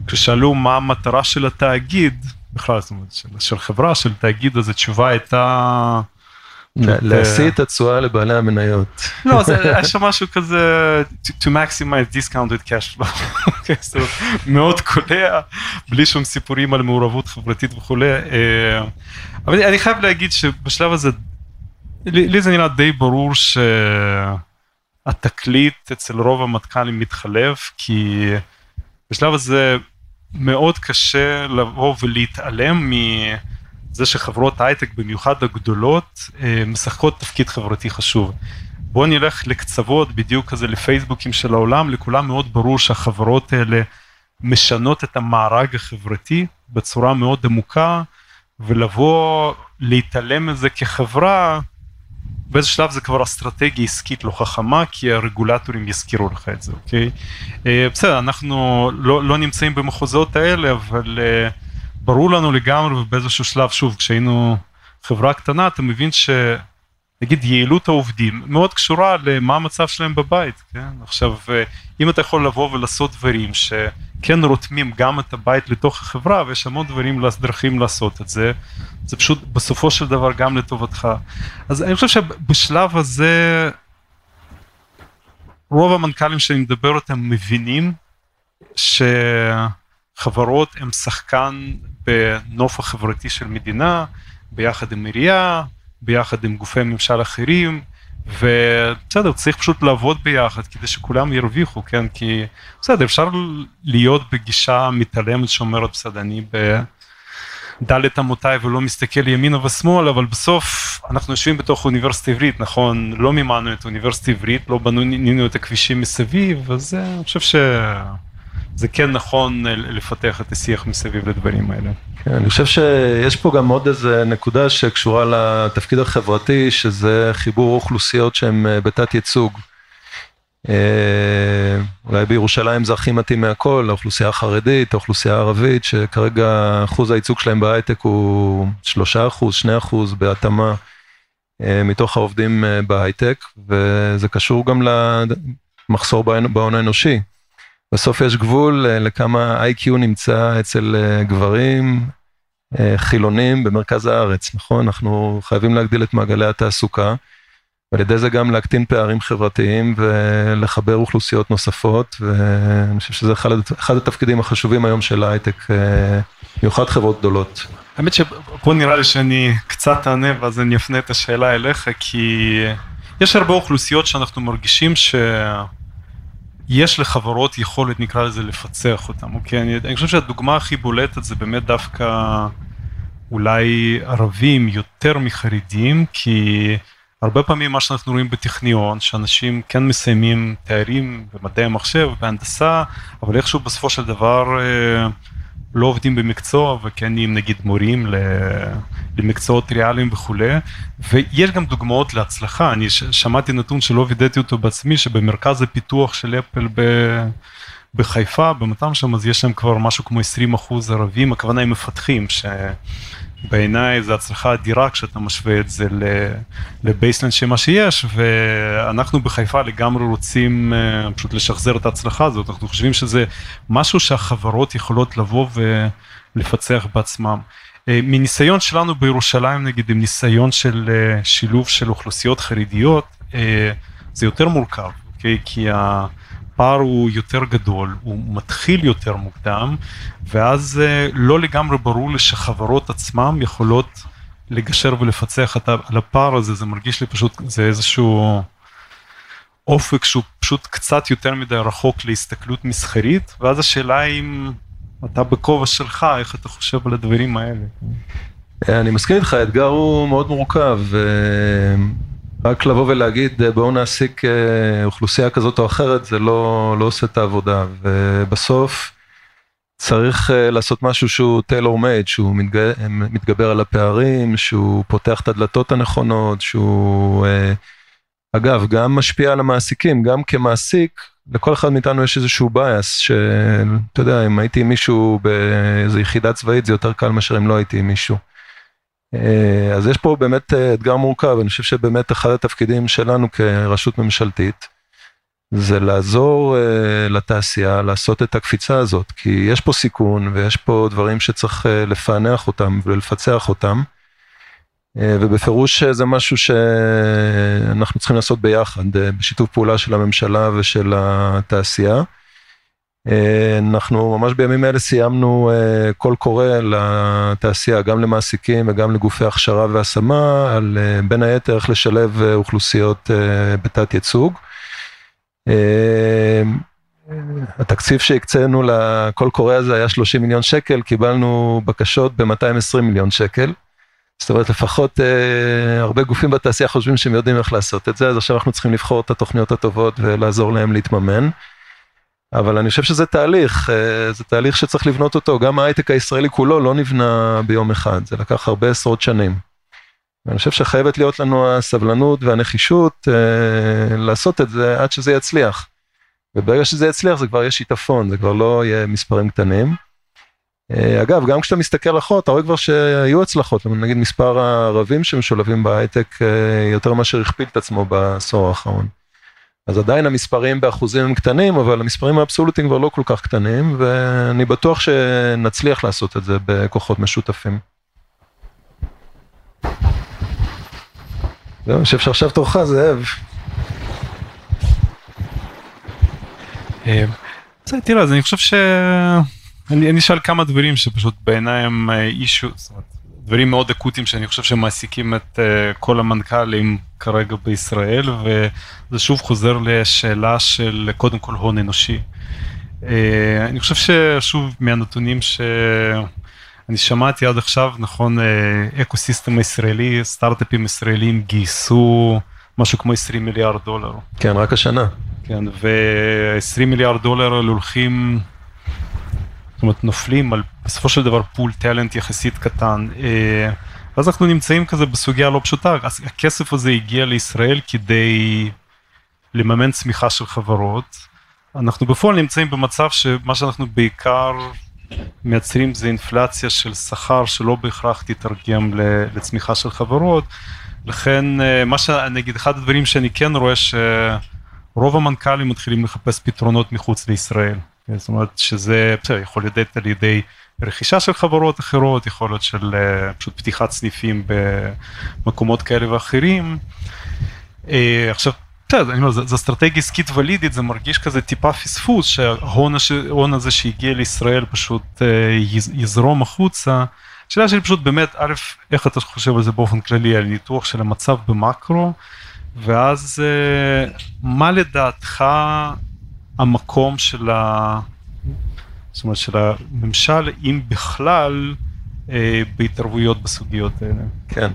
Speaker 4: כששאלו מה המטרה של התאגיד, בכלל, זאת אומרת, של, של חברה, של תאגיד, אז התשובה הייתה...
Speaker 3: להשיא את התשואה לבעלי המניות.
Speaker 4: לא, זה היה שם משהו כזה, to maximize discounted cash flow, אוקיי, מאוד קולע, בלי שום סיפורים על מעורבות חברתית וכולי. אה, אבל אני חייב להגיד שבשלב הזה, לי זה נראה די ברור שהתקליט אצל רוב המטכ"לים מתחלף, כי בשלב הזה מאוד קשה לבוא ולהתעלם מ... זה שחברות הייטק, במיוחד הגדולות, אה, משחקות תפקיד חברתי חשוב. בואו נלך לקצוות בדיוק כזה לפייסבוקים של העולם, לכולם מאוד ברור שהחברות האלה משנות את המארג החברתי בצורה מאוד עמוקה, ולבוא להתעלם מזה כחברה, באיזה שלב זה כבר אסטרטגיה עסקית לא חכמה, כי הרגולטורים יזכירו לך את זה, אוקיי? אה, בסדר, אנחנו לא, לא נמצאים במחוזות האלה, אבל... Uh, ברור לנו לגמרי ובאיזשהו שלב, שוב, כשהיינו חברה קטנה, אתה מבין שנגיד יעילות העובדים מאוד קשורה למה המצב שלהם בבית, כן? עכשיו, אם אתה יכול לבוא ולעשות דברים שכן רותמים גם את הבית לתוך החברה, ויש המון דברים, דרכים לעשות את זה, זה פשוט בסופו של דבר גם לטובתך. אז אני חושב שבשלב הזה, רוב המנכ"לים שאני מדבר איתם מבינים שחברות הם שחקן בנוף החברתי של מדינה, ביחד עם עירייה, ביחד עם גופי ממשל אחרים, ובסדר, צריך פשוט לעבוד ביחד כדי שכולם ירוויחו, כן? כי בסדר, אפשר להיות בגישה מתעלמת שאומרת, בסדר, אני בדלת אמותיי ולא מסתכל ימינה ושמאל, אבל בסוף אנחנו יושבים בתוך אוניברסיטה עברית, נכון? לא מימנו את אוניברסיטה עברית, לא בנינו את הכבישים מסביב, אז אני חושב ש... זה כן נכון אה, לפתח את השיח מסביב לדברים האלה.
Speaker 3: כן, אני חושב שיש פה גם עוד איזה נקודה שקשורה לתפקיד החברתי, שזה חיבור אוכלוסיות שהן אה, בתת ייצוג. אה, אולי בירושלים זה הכי מתאים מהכל, האוכלוסייה החרדית, האוכלוסייה הערבית, שכרגע אחוז הייצוג שלהם בהייטק הוא 3 אחוז, 2 אחוז בהתאמה מתוך העובדים בהייטק, וזה קשור גם למחסור בהון האנושי. בסוף יש גבול אה, לכמה איי-קיו נמצא אצל אה, גברים אה, חילונים במרכז הארץ, נכון? אנחנו חייבים להגדיל את מעגלי התעסוקה, ועל ידי זה גם להקטין פערים חברתיים ולחבר אוכלוסיות נוספות, ואני חושב שזה אחד, אחד התפקידים החשובים היום של ההייטק, במיוחד חברות גדולות.
Speaker 4: האמת שפה נראה לי שאני קצת אענה ואז אני אפנה את השאלה אליך, כי יש הרבה אוכלוסיות שאנחנו מרגישים ש... יש לחברות יכולת נקרא לזה לפצח אותם, אוקיי? אני, אני חושב שהדוגמה הכי בולטת זה באמת דווקא אולי ערבים יותר מחרדים, כי הרבה פעמים מה שאנחנו רואים בטכניון, שאנשים כן מסיימים תארים במדעי המחשב, בהנדסה, אבל איכשהו בסופו של דבר אה, לא עובדים במקצוע וכן נהיים נגיד מורים למקצועות ריאליים וכולי. ויש גם דוגמאות להצלחה. אני שמעתי נתון שלא וידאתי אותו בעצמי שבמרכז הפיתוח של אפל ב... בחיפה במתם שם אז יש שם כבר משהו כמו 20 אחוז ערבים. הכוונה הם מפתחים שבעיניי זה הצלחה אדירה כשאתה משווה את זה לבייסלנד שמה שיש ואנחנו בחיפה לגמרי רוצים אה, פשוט לשחזר את ההצלחה הזאת אנחנו חושבים שזה משהו שהחברות יכולות לבוא ולפצח בעצמם. אה, מניסיון שלנו בירושלים נגיד עם ניסיון של אה, שילוב של אוכלוסיות חרדיות זה יותר מורכב? אוקיי? כי הפער הוא יותר גדול, הוא מתחיל יותר מוקדם, ואז אה, לא לגמרי ברור לי שחברות עצמם יכולות לגשר ולפצח על הפער הזה, זה מרגיש לי פשוט, זה איזשהו אופק שהוא פשוט קצת יותר מדי רחוק להסתכלות מסחרית, ואז השאלה אם אתה בכובע שלך, איך אתה חושב על הדברים האלה.
Speaker 3: אני מסכים איתך, האתגר הוא מאוד מורכב. רק לבוא ולהגיד בואו נעסיק אוכלוסייה כזאת או אחרת זה לא, לא עושה את העבודה ובסוף צריך לעשות משהו שהוא טיילור מייד, שהוא מתגבר על הפערים, שהוא פותח את הדלתות הנכונות, שהוא אגב גם משפיע על המעסיקים, גם כמעסיק לכל אחד מאיתנו יש איזשהו בייס שאתה יודע אם הייתי מישהו באיזה יחידה צבאית זה יותר קל מאשר אם לא הייתי מישהו. אה, אז יש פה באמת אה, אתגר מורכב, אני חושב שבאמת אחד התפקידים שלנו כרשות ממשלתית זה לעזור uh, לתעשייה לעשות את הקפיצה הזאת, כי יש פה סיכון ויש פה דברים שצריך לפענח אותם ולפצח אותם. אה, ובפירוש זה משהו שאנחנו צריכים לעשות ביחד, אה, בשיתוף פעולה של הממשלה ושל התעשייה. אה, אנחנו ממש בימים אלה סיימנו קול קורא לתעשייה, גם למעסיקים וגם לגופי הכשרה והשמה, על בין היתר איך לשלב אוכלוסיות בתת ייצוג. התקציב שהקצינו לקול קורא הזה היה 30 מיליון שקל, קיבלנו בקשות ב-220 מיליון שקל. זאת אומרת לפחות אה, הרבה גופים בתעשייה חושבים שהם יודעים איך לעשות את זה, אז עכשיו אנחנו צריכים לבחור את התוכניות הטובות ולעזור להם להתממן. אבל אני חושב שזה תהליך, אה, זה תהליך שצריך לבנות אותו, גם ההייטק הישראלי כולו לא נבנה ביום אחד, זה לקח הרבה עשרות שנים. ואני חושב שחייבת להיות לנו הסבלנות והנחישות אה, לעשות את זה עד שזה יצליח. וברגע שזה יצליח זה כבר יהיה שיטפון, זה כבר לא יהיה מספרים קטנים. אה, אגב, גם כשאתה מסתכל אחורה, אתה רואה כבר שהיו הצלחות, נגיד מספר הערבים שמשולבים בהייטק אה, יותר מאשר הכפיל את עצמו בעשור האחרון. אז עדיין המספרים באחוזים הם קטנים, אבל המספרים האבסולוטיים כבר לא כל כך קטנים, ואני בטוח שנצליח לעשות את זה בכוחות משותפים. זהו, אני חושב שעכשיו תורך, זאב.
Speaker 4: אה, תראה, אז אני חושב ש... אני, אשאל כמה דברים שפשוט בעיניי הם אישו, אה, דברים מאוד אקוטיים שאני חושב שמעסיקים את uh, כל המנכ"לים כרגע בישראל וזה שוב חוזר לשאלה של קודם כל הון אנושי. אה, אני חושב ששוב מהנתונים שאני שמעתי עד עכשיו נכון ecosystem הישראלי סטארט-אפים ישראלים גייסו משהו כמו 20 מיליארד דולר.
Speaker 3: כן רק השנה.
Speaker 4: כן ו-20 מיליארד דולר הולכים זאת אומרת נופלים על בסופו של דבר pool talent יחסית קטן. אה, ואז אנחנו נמצאים כזה בסוגיה לא פשוטה, הכסף הזה הגיע לישראל כדי לממן צמיחה של חברות. אנחנו בפועל נמצאים במצב שמה שאנחנו בעיקר מייצרים זה אינפלציה של שכר שלא בהכרח תתרגם לצמיחה של חברות. לכן אה, מה שנגיד אחד הדברים שאני כן רואה שרוב המנכ"לים מתחילים לחפש פתרונות מחוץ לישראל. זאת אומרת שזה בסדר, יכול להיות על ידי רכישה של חברות אחרות, יכול להיות של uh, פשוט פתיחת סניפים במקומות כאלה ואחרים. Uh, עכשיו, בסדר, אני אומר, זו אסטרטגיה עסקית ולידית, זה מרגיש כזה טיפה פספוס שההון הזה שהגיע לישראל פשוט uh, יזרום החוצה. השאלה שלי פשוט באמת, א', איך אתה חושב על זה באופן כללי, על ניתוח של המצב במקרו, ואז מה לדעתך המקום של, ה... זאת אומרת, של הממשל, אם בכלל, אה, בהתערבויות בסוגיות האלה.
Speaker 3: כן.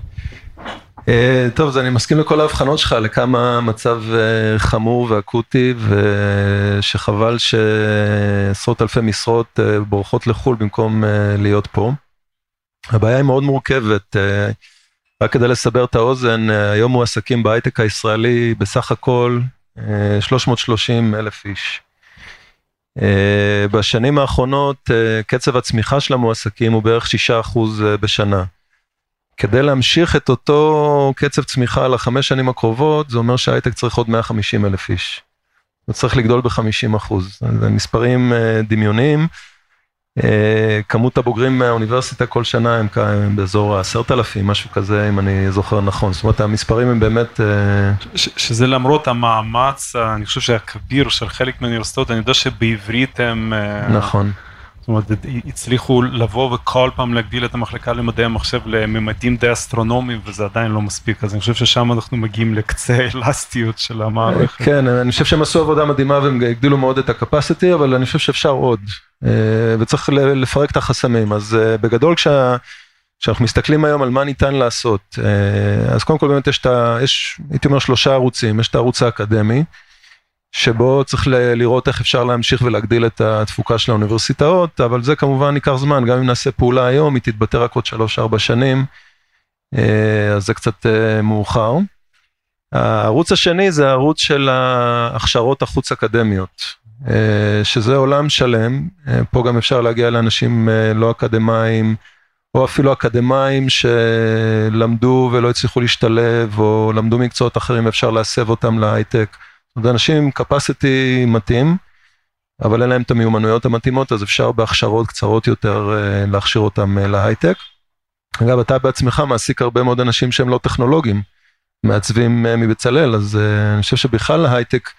Speaker 3: אה, טוב, אז אני מסכים לכל ההבחנות שלך לכמה מצב אה, חמור ואקוטי ושחבל שעשרות אלפי משרות אה, בורחות לחו"ל במקום אה, להיות פה. הבעיה היא מאוד מורכבת. אה, רק כדי לסבר את האוזן, אה, היום מועסקים בהייטק הישראלי בסך הכל 330 אלף איש. אה, בשנים האחרונות אה, קצב הצמיחה של המועסקים הוא בערך 6% אה, בשנה. כדי להמשיך את אותו קצב צמיחה לחמש שנים הקרובות, זה אומר שההייטק צריך עוד 150 אלף איש. הוא צריך לגדול ב-50 אחוז. זה מספרים דמיוניים. אה, כמות הבוגרים מהאוניברסיטה כל שנה הם באזור העשרת אלפים, משהו כזה, אם אני זוכר נכון. זאת אומרת, המספרים הם באמת... אה,
Speaker 4: שזה למרות המאמץ, אני חושב שהכביר של חלק מהאוניברסיטאות, אני יודע שבעברית הם...
Speaker 3: אה, נכון.
Speaker 4: זאת אומרת, הצליחו לבוא וכל פעם להגדיל את המחלקה למדעי המחשב לממדים די אסטרונומיים וזה עדיין לא מספיק, אז אני חושב ששם אנחנו מגיעים לקצה האלסטיות של המערכת.
Speaker 3: כן, אני חושב שהם עשו עבודה מדהימה והם הגדילו מאוד את הקפסיטי, אבל אני חושב שאפשר עוד, אה, וצריך לפרק את החסמים. אז אה, בגדול כשה... כשאנחנו מסתכלים היום על מה ניתן לעשות, אה, אז קודם כל באמת יש את ה... יש, הייתי אומר, שלושה ערוצים, יש את הערוץ האקדמי, שבו צריך לראות איך אפשר להמשיך ולהגדיל את התפוקה של האוניברסיטאות, אבל זה כמובן ייקח זמן, גם אם נעשה פעולה היום, היא תתבטא רק עוד 3-4 שנים, אה, אז זה קצת אה, מאוחר. הערוץ השני זה הערוץ של ההכשרות החוץ אקדמיות, אה, שזה עולם שלם, פה גם אפשר להגיע לאנשים לא אקדמאים, או אפילו אקדמאים שלמדו ולא הצליחו להשתלב, או למדו מקצועות אחרים, אפשר להסב אותם להייטק. אומרת, אנשים עם capacity מתאים, אבל אין להם את המיומנויות המתאימות, אז אפשר בהכשרות קצרות יותר אה, להכשיר אותם אה, להייטק. אגב, אתה בעצמך מעסיק הרבה מאוד אנשים שהם לא טכנולוגים, מעצבים אה, מבצלאל, אז אני חושב שבכלל ההייטק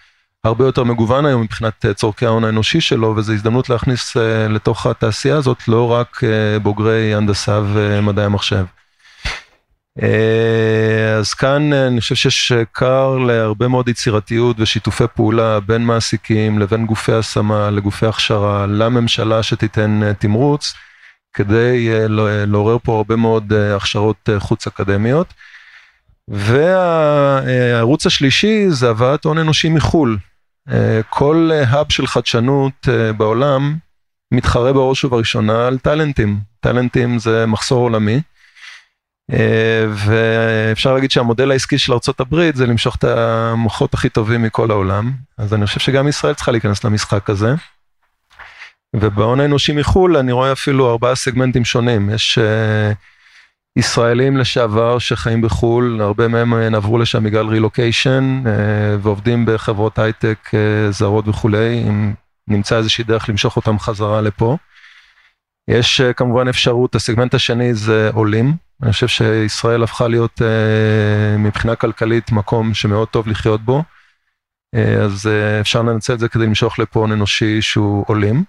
Speaker 3: הרבה יותר מגוון היום מבחינת צורכי ההון האנושי שלו, וזו הזדמנות להכניס לתוך התעשייה הזאת לא רק בוגרי הנדסה ומדעי המחשב. אז כאן אני חושב שיש כר להרבה מאוד יצירתיות ושיתופי פעולה בין מעסיקים לבין גופי השמה לגופי הכשרה לממשלה שתיתן תמרוץ כדי לעורר פה הרבה מאוד הכשרות חוץ אקדמיות. והערוץ השלישי זה הבאת הון אנושי מחו"ל. כל האב של חדשנות בעולם מתחרה בראש ובראשונה על טאלנטים. טאלנטים זה מחסור עולמי. ואפשר להגיד שהמודל העסקי של ארה"ב זה למשוך את המוחות הכי טובים מכל העולם, אז אני חושב שגם ישראל צריכה להיכנס למשחק הזה. ובהון האנושי מחו"ל אני רואה אפילו ארבעה סגמנטים שונים, יש uh, ישראלים לשעבר שחיים בחו"ל, הרבה מהם עברו לשם בגלל רילוקיישן ועובדים בחברות הייטק זרות וכולי, אם נמצא איזושהי דרך למשוך אותם חזרה לפה. יש uh, כמובן אפשרות, הסגמנט השני זה עולים. אני חושב שישראל הפכה להיות uh, מבחינה כלכלית מקום שמאוד טוב לחיות בו, uh, אז אפשר לנצל את זה כדי למשוך לפה הון אנושי שהוא עולים.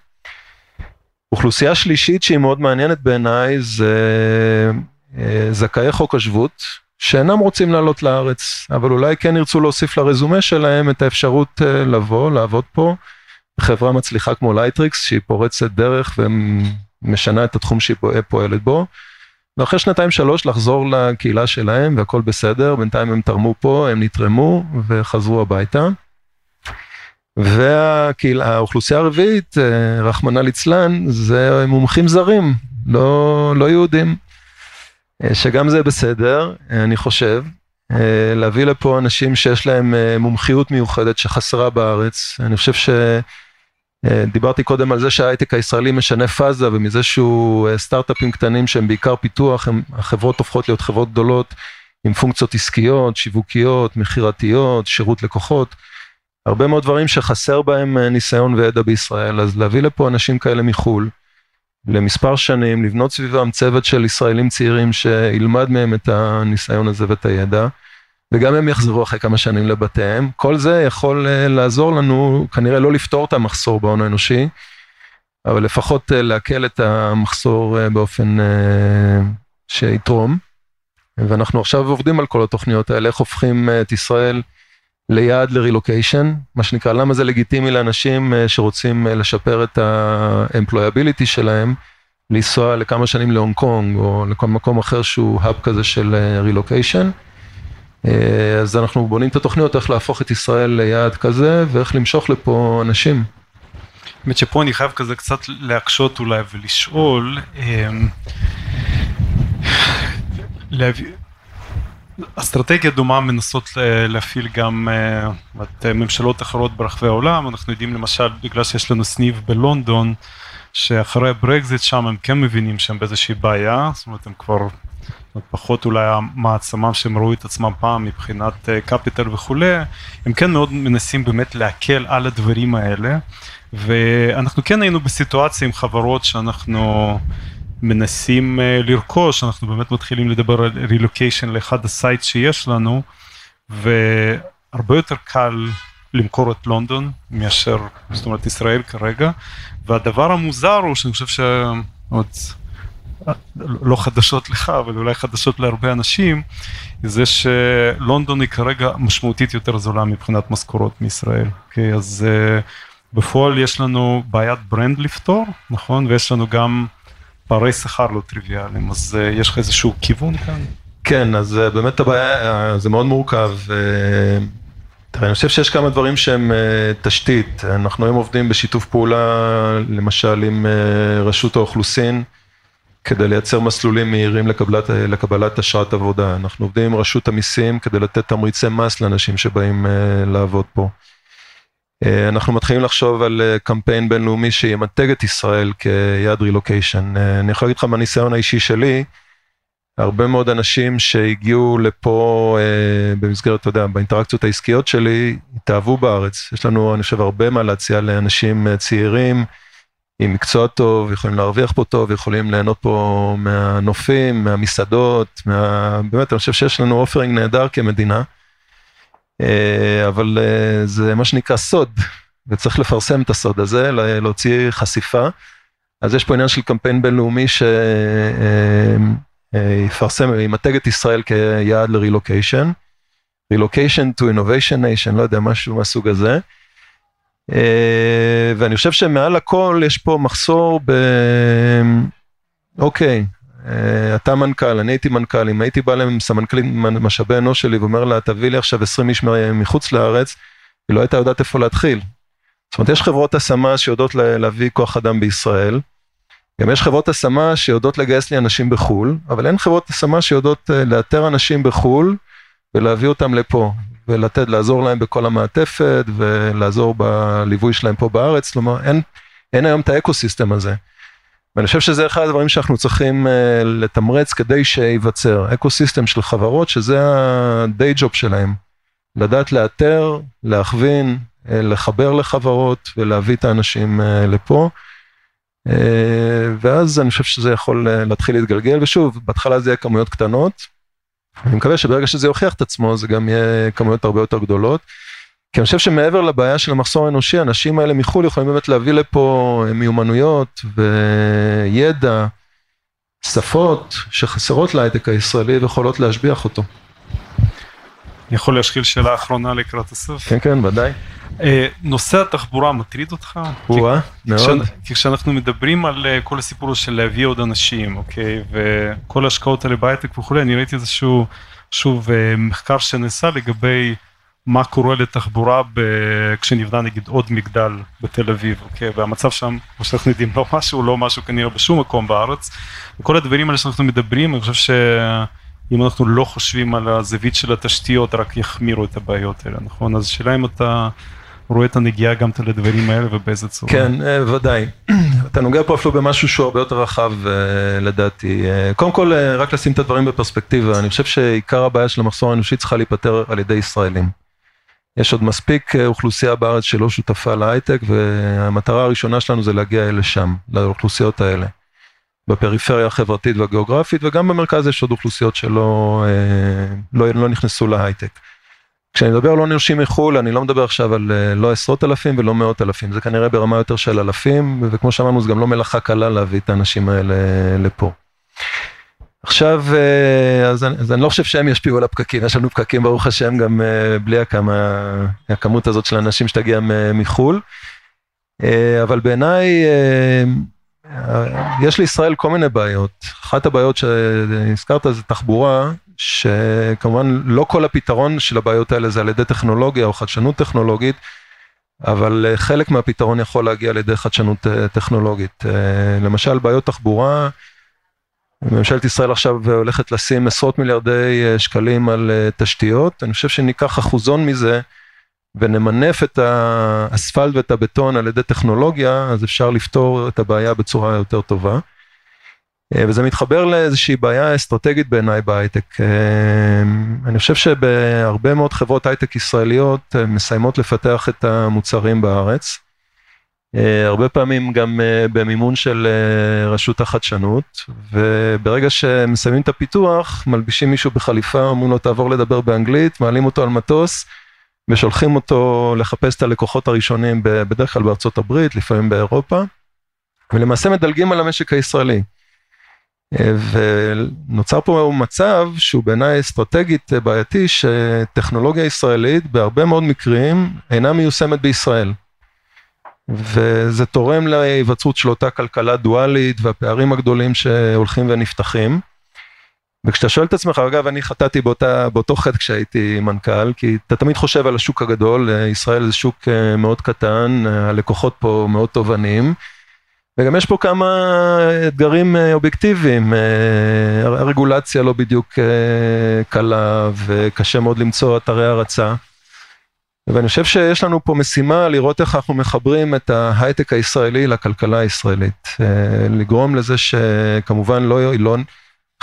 Speaker 3: אוכלוסייה שלישית שהיא מאוד מעניינת בעיניי זה זכאי חוק השבות שאינם רוצים לעלות לארץ, אבל אולי כן ירצו להוסיף לרזומה שלהם את האפשרות לבוא, לעבוד פה, חברה מצליחה כמו לייטריקס שהיא פורצת דרך ומשנה את התחום שהיא פועלת בו. ואחרי שנתיים שלוש לחזור לקהילה שלהם והכל בסדר, בינתיים הם תרמו פה, הם נתרמו וחזרו הביתה. והאוכלוסייה הרביעית, רחמנא ליצלן, זה מומחים זרים, לא, לא יהודים, שגם זה בסדר, אני חושב. להביא לפה אנשים שיש להם מומחיות מיוחדת שחסרה בארץ, אני חושב ש... דיברתי קודם על זה שההייטק הישראלי משנה פאזה ומזה שהוא סטארט-אפים קטנים שהם בעיקר פיתוח, הם, החברות הופכות להיות חברות גדולות עם פונקציות עסקיות, שיווקיות, מכירתיות, שירות לקוחות, הרבה מאוד דברים שחסר בהם ניסיון וידע בישראל, אז להביא לפה אנשים כאלה מחו"ל למספר שנים, לבנות סביבם צוות של ישראלים צעירים שילמד מהם את הניסיון הזה ואת הידע. וגם הם יחזרו אחרי כמה שנים לבתיהם. כל זה יכול לעזור לנו, כנראה לא לפתור את המחסור בהון האנושי, אבל לפחות להקל את המחסור באופן שיתרום. ואנחנו עכשיו עובדים על כל התוכניות האלה, איך הופכים את ישראל ליעד לרילוקיישן, מה שנקרא, למה זה לגיטימי לאנשים שרוצים לשפר את ה-employability שלהם, לנסוע לכמה שנים להונג קונג או לכל מקום אחר שהוא האב כזה של רילוקיישן. אז אנחנו בונים את התוכניות איך להפוך את ישראל ליעד כזה ואיך למשוך לפה אנשים.
Speaker 4: האמת שפה אני חייב כזה קצת להקשות אולי ולשאול, אסטרטגיה דומה מנסות להפעיל גם ממשלות אחרות ברחבי העולם, אנחנו יודעים למשל בגלל שיש לנו סניף בלונדון, שאחרי הברקזיט שם הם כן מבינים שהם באיזושהי בעיה, זאת אומרת הם כבר פחות אולי המעצמה שהם ראו את עצמם פעם מבחינת קפיטל וכולי, הם כן מאוד מנסים באמת להקל על הדברים האלה, ואנחנו כן היינו בסיטואציה עם חברות שאנחנו מנסים לרכוש, אנחנו באמת מתחילים לדבר על רילוקיישן לאחד ה sites שיש לנו, והרבה יותר קל למכור את לונדון מאשר, זאת אומרת ישראל כרגע, והדבר המוזר הוא שאני חושב שעוד לא חדשות לך, אבל אולי חדשות להרבה אנשים, זה שלונדון היא כרגע משמעותית יותר זולה מבחינת משכורות מישראל. אוקיי, אוקיי? אז אה, בפועל יש לנו בעיית ברנד לפתור, נכון? ויש לנו גם פערי שכר לא טריוויאליים, אז יש לך איזשהו כיוון כאן?
Speaker 3: כן, אז באמת הבעיה, זה מאוד מורכב. תראה, אני חושב שיש כמה דברים שהם תשתית. אנחנו היום עובדים בשיתוף פעולה, למשל עם רשות האוכלוסין. כדי לייצר מסלולים מהירים לקבלת, לקבלת אשרת עבודה. אנחנו עובדים עם רשות המיסים כדי לתת תמריצי מס לאנשים שבאים uh, לעבוד פה. Uh, אנחנו מתחילים לחשוב על uh, קמפיין בינלאומי שימתג את ישראל כיעד רילוקיישן. Uh, אני יכול להגיד לך מהניסיון האישי שלי, הרבה מאוד אנשים שהגיעו לפה uh, במסגרת, אתה יודע, באינטראקציות העסקיות שלי, התאהבו בארץ. יש לנו, אני חושב, הרבה מה להציע לאנשים uh, צעירים. עם מקצוע טוב, יכולים להרוויח פה טוב, יכולים ליהנות פה מהנופים, מהמסעדות, מה... באמת אני חושב שיש לנו אופרינג נהדר כמדינה, אה, אבל אה, זה מה שנקרא סוד, וצריך לפרסם את הסוד הזה, להוציא חשיפה. אז יש פה עניין של קמפיין בינלאומי שיפרסם, אה, ימתג את ישראל כיעד לרילוקיישן. רילוקיישן to innovation nation, לא יודע, משהו מהסוג הזה. אה, ואני חושב שמעל הכל יש פה מחסור ב... אוקיי, אה, אתה מנכ"ל, אני הייתי מנכ"ל, אם הייתי בא לסמנכ"לית משאבי אנוש שלי ואומר לה, תביא לי עכשיו 20 איש מחוץ לארץ, היא לא הייתה יודעת איפה להתחיל. זאת אומרת, יש חברות השמה שיודעות להביא כוח אדם בישראל, גם יש חברות השמה שיודעות לגייס לי אנשים בחו"ל, אבל אין חברות השמה שיודעות אה, לאתר אנשים בחו"ל ולהביא אותם לפה. ולתת, לעזור להם בכל המעטפת ולעזור בליווי שלהם פה בארץ, כלומר אין, אין היום את האקוסיסטם הזה. ואני חושב שזה אחד הדברים שאנחנו צריכים uh, לתמרץ כדי שייווצר, אקוסיסטם של חברות שזה ה-day job שלהם, לדעת לאתר, להכווין, uh, לחבר לחברות ולהביא את האנשים uh, לפה. ואז אני חושב שזה יכול להתחיל להתגלגל, ושוב, בהתחלה זה יהיה כמויות קטנות, אני מקווה שברגע שזה יוכיח את עצמו זה גם יהיה כמויות הרבה יותר גדולות. כי אני חושב שמעבר לבעיה של המחסור האנושי, האנשים האלה מחו"ל יכולים באמת להביא לפה מיומנויות וידע, שפות שחסרות להייטק הישראלי ויכולות להשביח אותו.
Speaker 4: אני יכול להשחיל שאלה אחרונה לקראת הסוף?
Speaker 3: כן, כן, ודאי.
Speaker 4: אה, נושא התחבורה מטריד אותך?
Speaker 3: או-אה, מאוד.
Speaker 4: כי כשאנחנו מדברים על אה, כל הסיפור של להביא עוד אנשים, אוקיי, וכל ההשקעות האלה בהייטק וכולי, אני ראיתי איזשהו, שוב, אה, מחקר שנעשה לגבי מה קורה לתחבורה ב... כשנבנה נגיד עוד מגדל בתל אביב, אוקיי, והמצב שם, כמו שאנחנו יודעים, לא משהו, לא משהו כנראה בשום מקום בארץ. וכל הדברים האלה שאנחנו מדברים, אני חושב ש... אם אנחנו לא חושבים על הזווית של התשתיות, רק יחמירו את הבעיות האלה, נכון? אז השאלה אם אתה רואה את הנגיעה גם את הדברים האלה ובאיזה צורה.
Speaker 3: כן, אה, ודאי. אתה נוגע פה אפילו במשהו שהוא הרבה יותר רחב אה, לדעתי. אה, קודם כל, רק לשים את הדברים בפרספקטיבה, אני חושב שעיקר הבעיה של המחסור האנושי צריכה להיפתר על ידי ישראלים. יש עוד מספיק אוכלוסייה בארץ שלא שותפה להייטק, והמטרה הראשונה שלנו זה להגיע לשם, לאוכלוסיות האלה. בפריפריה החברתית והגיאוגרפית, וגם במרכז יש עוד אוכלוסיות שלא לא, לא נכנסו להייטק. כשאני מדבר על הון אנושי מחו"ל, אני לא מדבר עכשיו על אה, לא עשרות אלפים ולא מאות אלפים, זה כנראה ברמה יותר של אלפים, וכמו שאמרנו, זה גם לא מלאכה קלה להביא את האנשים האלה לפה. עכשיו, אה, אז אני, אז אני לא חושב שהם ישפיעו על הפקקים, יש לנו פקקים ברוך השם גם אה, בלי הכמה, הכמות הזאת של אנשים שתגיע מחו"ל, אבל בעיניי יש לישראל כל מיני בעיות. אחת הבעיות שהזכרת זה תחבורה, שכמובן לא כל הפתרון של הבעיות האלה זה על ידי טכנולוגיה או חדשנות טכנולוגית, אבל אה, חלק מהפתרון יכול להגיע על ידי חדשנות אה, טכנולוגית. אה, למשל בעיות תחבורה, ממשלת ישראל עכשיו הולכת לשים עשרות מיליארדי שקלים על תשתיות, אני חושב שניקח אחוזון מזה ונמנף את האספלט ואת הבטון על ידי טכנולוגיה, אז אפשר לפתור את הבעיה בצורה יותר טובה. אה, וזה מתחבר לאיזושהי בעיה אסטרטגית בעיניי בהייטק. אה, אני חושב שבהרבה מאוד חברות הייטק ישראליות אה, מסיימות לפתח את המוצרים בארץ. הרבה פעמים גם במימון של רשות החדשנות, וברגע שמסיימים את הפיתוח, מלבישים מישהו בחליפה, אומרים לו תעבור לדבר באנגלית, מעלים אותו על מטוס, ושולחים אותו לחפש את הלקוחות הראשונים בדרך כלל בארצות הברית, לפעמים באירופה, ולמעשה מדלגים על המשק הישראלי. ונוצר פה מצב שהוא בעיניי אסטרטגית בעייתי שטכנולוגיה ישראלית בהרבה מאוד מקרים אינה מיושמת בישראל. וזה תורם להיווצרות של אותה כלכלה דואלית והפערים הגדולים שהולכים ונפתחים. וכשאתה שואל את עצמך, אגב, אני חטאתי באותה, באותו חטא כשהייתי מנכ"ל, כי אתה תמיד חושב על השוק הגדול, ישראל זה שוק אה, מאוד קטן, הלקוחות פה מאוד תובעניים, וגם יש פה כמה אתגרים אה, אובייקטיביים, אה, הרגולציה לא בדיוק קלה וקשה מאוד למצוא אתרי הרצה. ואני חושב שיש לנו פה משימה לראות איך אנחנו מחברים את ההייטק הישראלי לכלכלה הישראלית. לגרום לזה שכמובן לא, לא,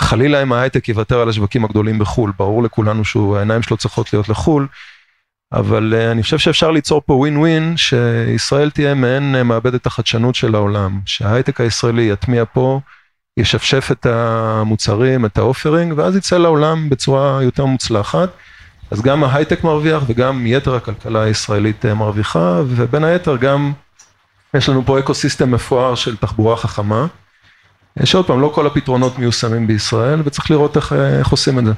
Speaker 3: חלילה אם ההייטק יוותר על השווקים הגדולים בחו"ל, ברור לכולנו שהעיניים שלו צריכות להיות לחו"ל, אבל אה, אני חושב שאפשר ליצור פה ווין ווין, שישראל תהיה מעין אה, מעבדת החדשנות של העולם, שההייטק הישראלי יטמיע פה, ישפשף את המוצרים, את ה offering, ואז יצא לעולם בצורה יותר מוצלחת. אז גם ההייטק מרוויח וגם יתר הכלכלה הישראלית אה, מרוויחה, ובין היתר גם יש לנו פה ecosystem מפואר של תחבורה חכמה. שעוד פעם, לא כל הפתרונות מיושמים בישראל, וצריך לראות איך, איך עושים את זה.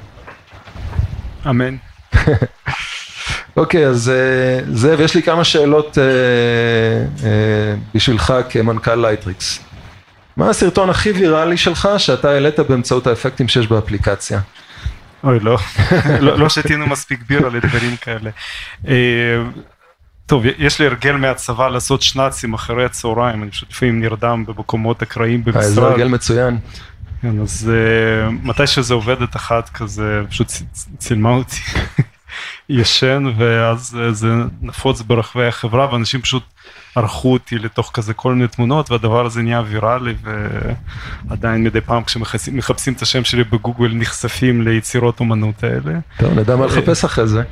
Speaker 4: אמן.
Speaker 3: אוקיי, אז אה, זאב, יש לי כמה שאלות אה, אה, בשבילך כמנכ"ל לייטריקס. מה הסרטון הכי ויראלי שלך שאתה העלית באמצעות האפקטים שיש באפליקציה?
Speaker 4: אוי, לא, לא, לא שתינו מספיק בירה לדברים כאלה. טוב, יש לי הרגל מהצבא לעשות שנאצים אחרי הצהריים, אני פשוט לפעמים נרדם במקומות אקראיים במשרד.
Speaker 3: זה הרגל מצוין.
Speaker 4: כן, אז uh, מתי שזה עובדת אחת כזה, פשוט צילמה אותי ישן, ואז uh, זה נפוץ ברחבי החברה, ואנשים פשוט ערכו אותי לתוך כזה כל מיני תמונות, והדבר הזה נהיה ויראלי, ועדיין מדי פעם כשמחפשים את השם שלי בגוגל נחשפים ליצירות אומנות האלה.
Speaker 3: טוב, נדע מה לחפש אחרי זה.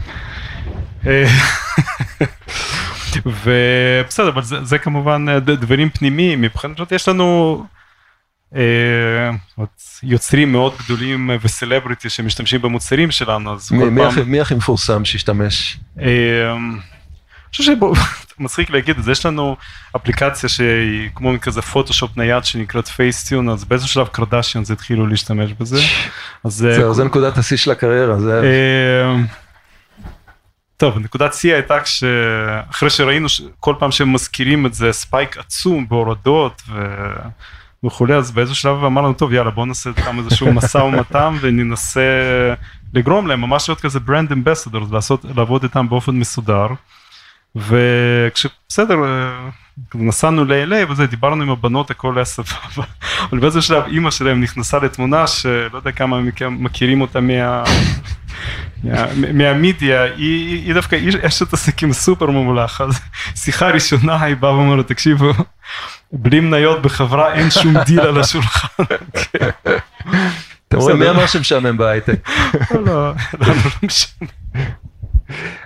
Speaker 4: ובסדר, אבל זה, זה כמובן אה, דברים פנימיים, מבחינת יש לנו אה, יוצרים מאוד גדולים וסלבריטי שמשתמשים במוצרים שלנו, אז
Speaker 3: כל פעם... מי הכי מפורסם שהשתמש?
Speaker 4: אה, אני חושב שמצחיק להגיד את זה, יש לנו אפליקציה שהיא כמו כזה פוטושופ נייד שנקראת פייסטיון, אז באיזשהו שלב קרדשיאנס התחילו להשתמש בזה.
Speaker 3: זהו, זה נקודת השיא של הקריירה. זה...
Speaker 4: טוב, נקודת שיא הייתה כשאחרי שראינו כל פעם שהם מזכירים את זה spike עצום בהורדות ו... וכולי, אז באיזשהו שלב אמרנו, טוב יאללה בוא נעשה איתם איזשהו משא ומתן וננסה לגרום להם ממש להיות כזה brand ambassador, לעבוד איתם באופן מסודר. וכשבסדר, נסענו ל-LA וזה, דיברנו עם הבנות, הכל היה סבבה, אבל באיזשהו שלב אימא שלהם נכנסה לתמונה שלא יודע כמה מכם מכירים אותה מה... מהמידיה, היא, דווקא אשת עסקים סופר ממולח, אז שיחה ראשונה היא באה ואומרת, תקשיבו, בלי מניות בחברה אין שום דיל על השולחן.
Speaker 3: אתם רואים מי אמר שמשעמם בהייטק?
Speaker 4: לא, לא, לא משעמם.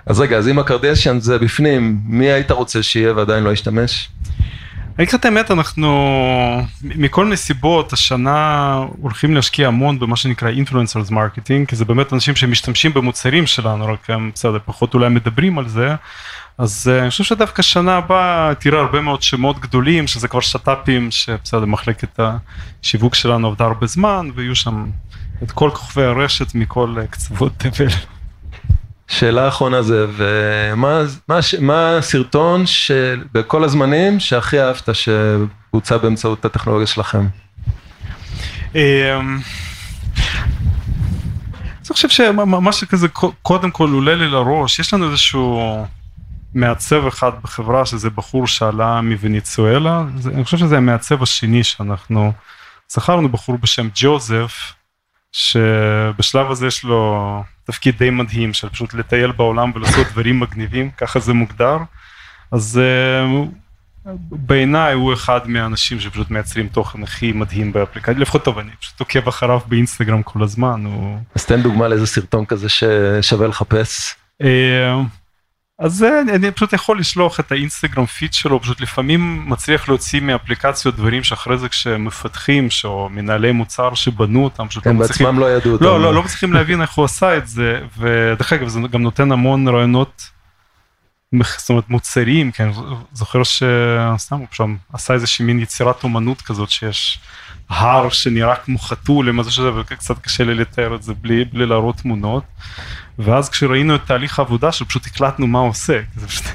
Speaker 3: אז רגע, אז אם הקרדשיאן זה בפנים, מי היית רוצה שיהיה ועדיין לא ישתמש?
Speaker 4: אני אגיד לך את האמת, אנחנו מכל מיני סיבות השנה הולכים להשקיע המון במה שנקרא influencers marketing, כי זה באמת אנשים שמשתמשים במוצרים שלנו, רק הם בסדר, פחות אולי מדברים על זה. אז אה, אני חושב שדווקא שנה הבאה תראה הרבה מאוד שמות גדולים, שזה כבר שת"פים, שבסדר, מחלקת השיווק שלנו עבדה הרבה זמן, ויהיו שם את כל כוכבי הרשת מכל אה, קצוות תבל.
Speaker 3: שאלה אחרונה זה, ומה מה, מה הסרטון שבכל הזמנים שהכי אהבת שבוצע באמצעות הטכנולוגיה שלכם?
Speaker 4: אמ, אני חושב שמה שכזה קודם כל עולה לי לראש, יש לנו איזשהו מעצב אחד בחברה שזה בחור שעלה מווניצואלה, אני חושב שזה המעצב השני שאנחנו זכרנו בחור בשם ג'וזף, שבשלב הזה יש לו תפקיד די מדהים של פשוט לטייל בעולם ולעשות דברים מגניבים, ככה זה מוגדר. אז uh, בעיניי הוא אחד מהאנשים שפשוט מייצרים תוכן הכי מדהים באפליקציה, לפחות טוב, אני פשוט עוקב אחריו באינסטגרם כל הזמן. הוא...
Speaker 3: אז תן דוגמה לאיזה סרטון כזה ששווה לחפש.
Speaker 4: אז אני פשוט יכול לשלוח את האינסטגרם פיד שלו, פשוט לפעמים מצליח להוציא מאפליקציות דברים שאחרי זה כשמפתחים, או מנהלי מוצר שבנו אותם, פשוט
Speaker 3: לא מצליחים, הם בעצמם לא ידעו אותם.
Speaker 4: לא, לא, לא מצליחים להבין איך הוא עשה את זה, ודרך אגב זה גם נותן המון רעיונות, זאת אומרת מוצרים, כן, זוכר שסתם הוא פשוט עשה איזושהי מין יצירת אומנות כזאת שיש הר שנראה כמו חתול, מה זה שזה, וקצת קשה לי לתאר את זה בלי, בלי להראות תמונות. ואז כשראינו את תהליך העבודה שפשוט הקלטנו מה הוא עושה, זה פשוט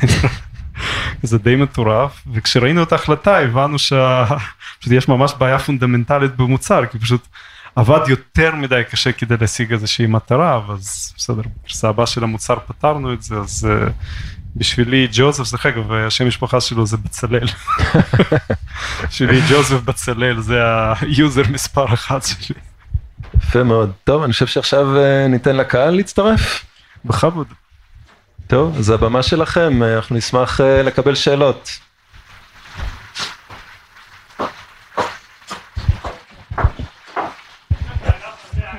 Speaker 4: זה די מטורף, וכשראינו את ההחלטה הבנו שיש ממש בעיה פונדמנטלית במוצר, כי פשוט עבד יותר מדי קשה כדי להשיג איזושהי מטרה, אז בסדר, בגרסה הבאה של המוצר פתרנו את זה, אז uh, בשבילי ג'וזף, דרך אגב, השם משפחה שלו זה בצלאל. בשבילי ג'וזף בצלאל זה ה user מספר אחת שלי.
Speaker 3: יפה מאוד. טוב, אני חושב שעכשיו אה, ניתן לקהל להצטרף.
Speaker 4: בכבוד.
Speaker 3: טוב, אז הבמה שלכם, אנחנו נשמח אה, לקבל שאלות.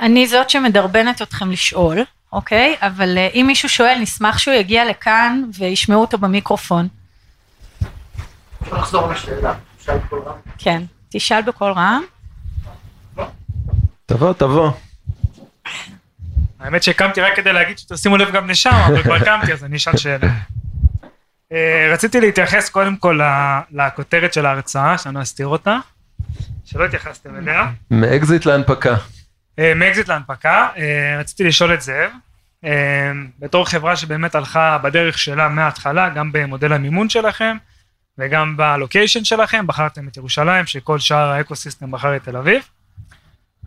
Speaker 5: אני זאת שמדרבנת אתכם לשאול, אוקיי? אבל אם מישהו שואל, נשמח שהוא יגיע לכאן וישמעו אותו במיקרופון. כן, תשאל בקול רם.
Speaker 3: תבוא, תבוא.
Speaker 6: האמת שהקמתי רק כדי להגיד שתשימו לב גם לשם, אבל כבר הקמתי אז אני אשאל שאלה. אה, רציתי להתייחס קודם כל לכותרת של ההרצאה, שאני לא אסתיר אותה, שלא התייחסתם אליה.
Speaker 3: מאקזיט להנפקה.
Speaker 6: אה, מאקזיט להנפקה, אה, רציתי לשאול את זאב, בתור חברה שבאמת הלכה בדרך שלה מההתחלה, גם במודל המימון שלכם וגם בלוקיישן שלכם, בחרתם את ירושלים, שכל שאר האקוסיסטם בחר את תל אביב.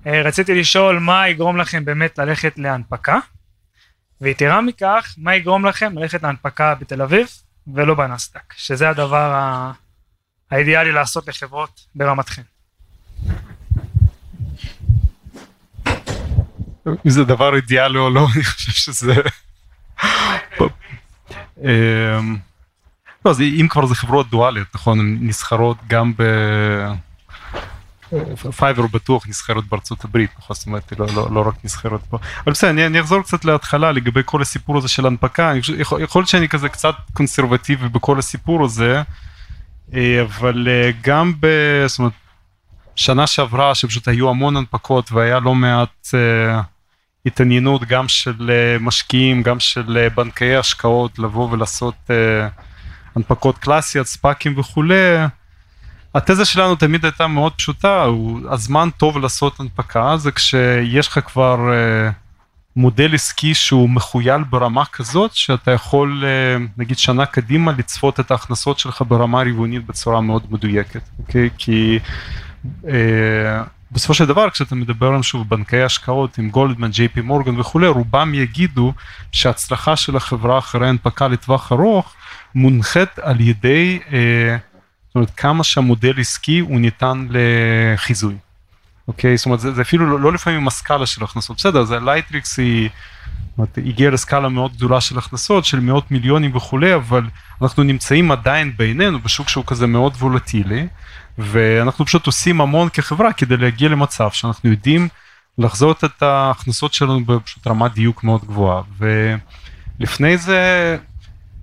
Speaker 6: רציתי לשאול מה יגרום לכם באמת ללכת להנפקה, ויתרה מכך, מה יגרום לכם ללכת להנפקה בתל אביב ולא בנסדק, שזה הדבר האידיאלי לעשות לחברות ברמתכם.
Speaker 4: אם זה דבר אידיאלי או לא, אני חושב שזה... אמ, לא, אז אם כבר זה חברות דואליות, נכון, הן נסחרות גם ב... פייבר בטוח נסחרת בארצות הברית, נכון, זאת אומרת, לא, לא, לא רק נסחרת פה. אבל בסדר, אני, אני אחזור קצת להתחלה לגבי כל הסיפור הזה של הנפקה, אני יכול, יכול להיות שאני כזה קצת conservative בכל הסיפור הזה, אה, אבל אה, גם ב... זאת אומרת, שנה שעברה שפשוט היו המון הנפקות והיה לא מעט uh, התעניינות גם של uh, משקיעים, גם של uh, בנקי השקעות לבוא ולעשות uh, הנפקות קלאסיות, ספאקים וכולי. התזה שלנו תמיד הייתה מאוד פשוטה, הוא, הזמן טוב לעשות הנפקה זה כשיש לך כבר uh, מודל עסקי שהוא מחוייל ברמה כזאת שאתה יכול uh, נגיד שנה קדימה לצפות את ההכנסות שלך ברמה רבעונית בצורה מאוד מדויקת, אוקיי? כי uh, בסופו של דבר כשאתה מדבר עם שוב בנקי השקעות עם גולדמן, ג'יי פי מורגן וכולי, רובם יגידו שההצלחה של החברה אחרי הנפקה לטווח ארוך מונחית על ידי זאת אומרת כמה שהמודל עסקי הוא ניתן לחיזוי. אוקיי? זאת אומרת זה, זה אפילו לא, לא לפעמים הסקאלה של הכנסות, בסדר, זה לייטריקס היא אומרת, הגיעה לסקאלה מאוד גדולה של הכנסות של מאות מיליונים וכולי, אבל אנחנו נמצאים עדיין בינינו בשוק שהוא כזה מאוד volatile-י, ואנחנו פשוט עושים המון כחברה כדי להגיע למצב שאנחנו יודעים לחזות את ההכנסות שלנו בפשוט רמת דיוק מאוד גבוהה, ולפני זה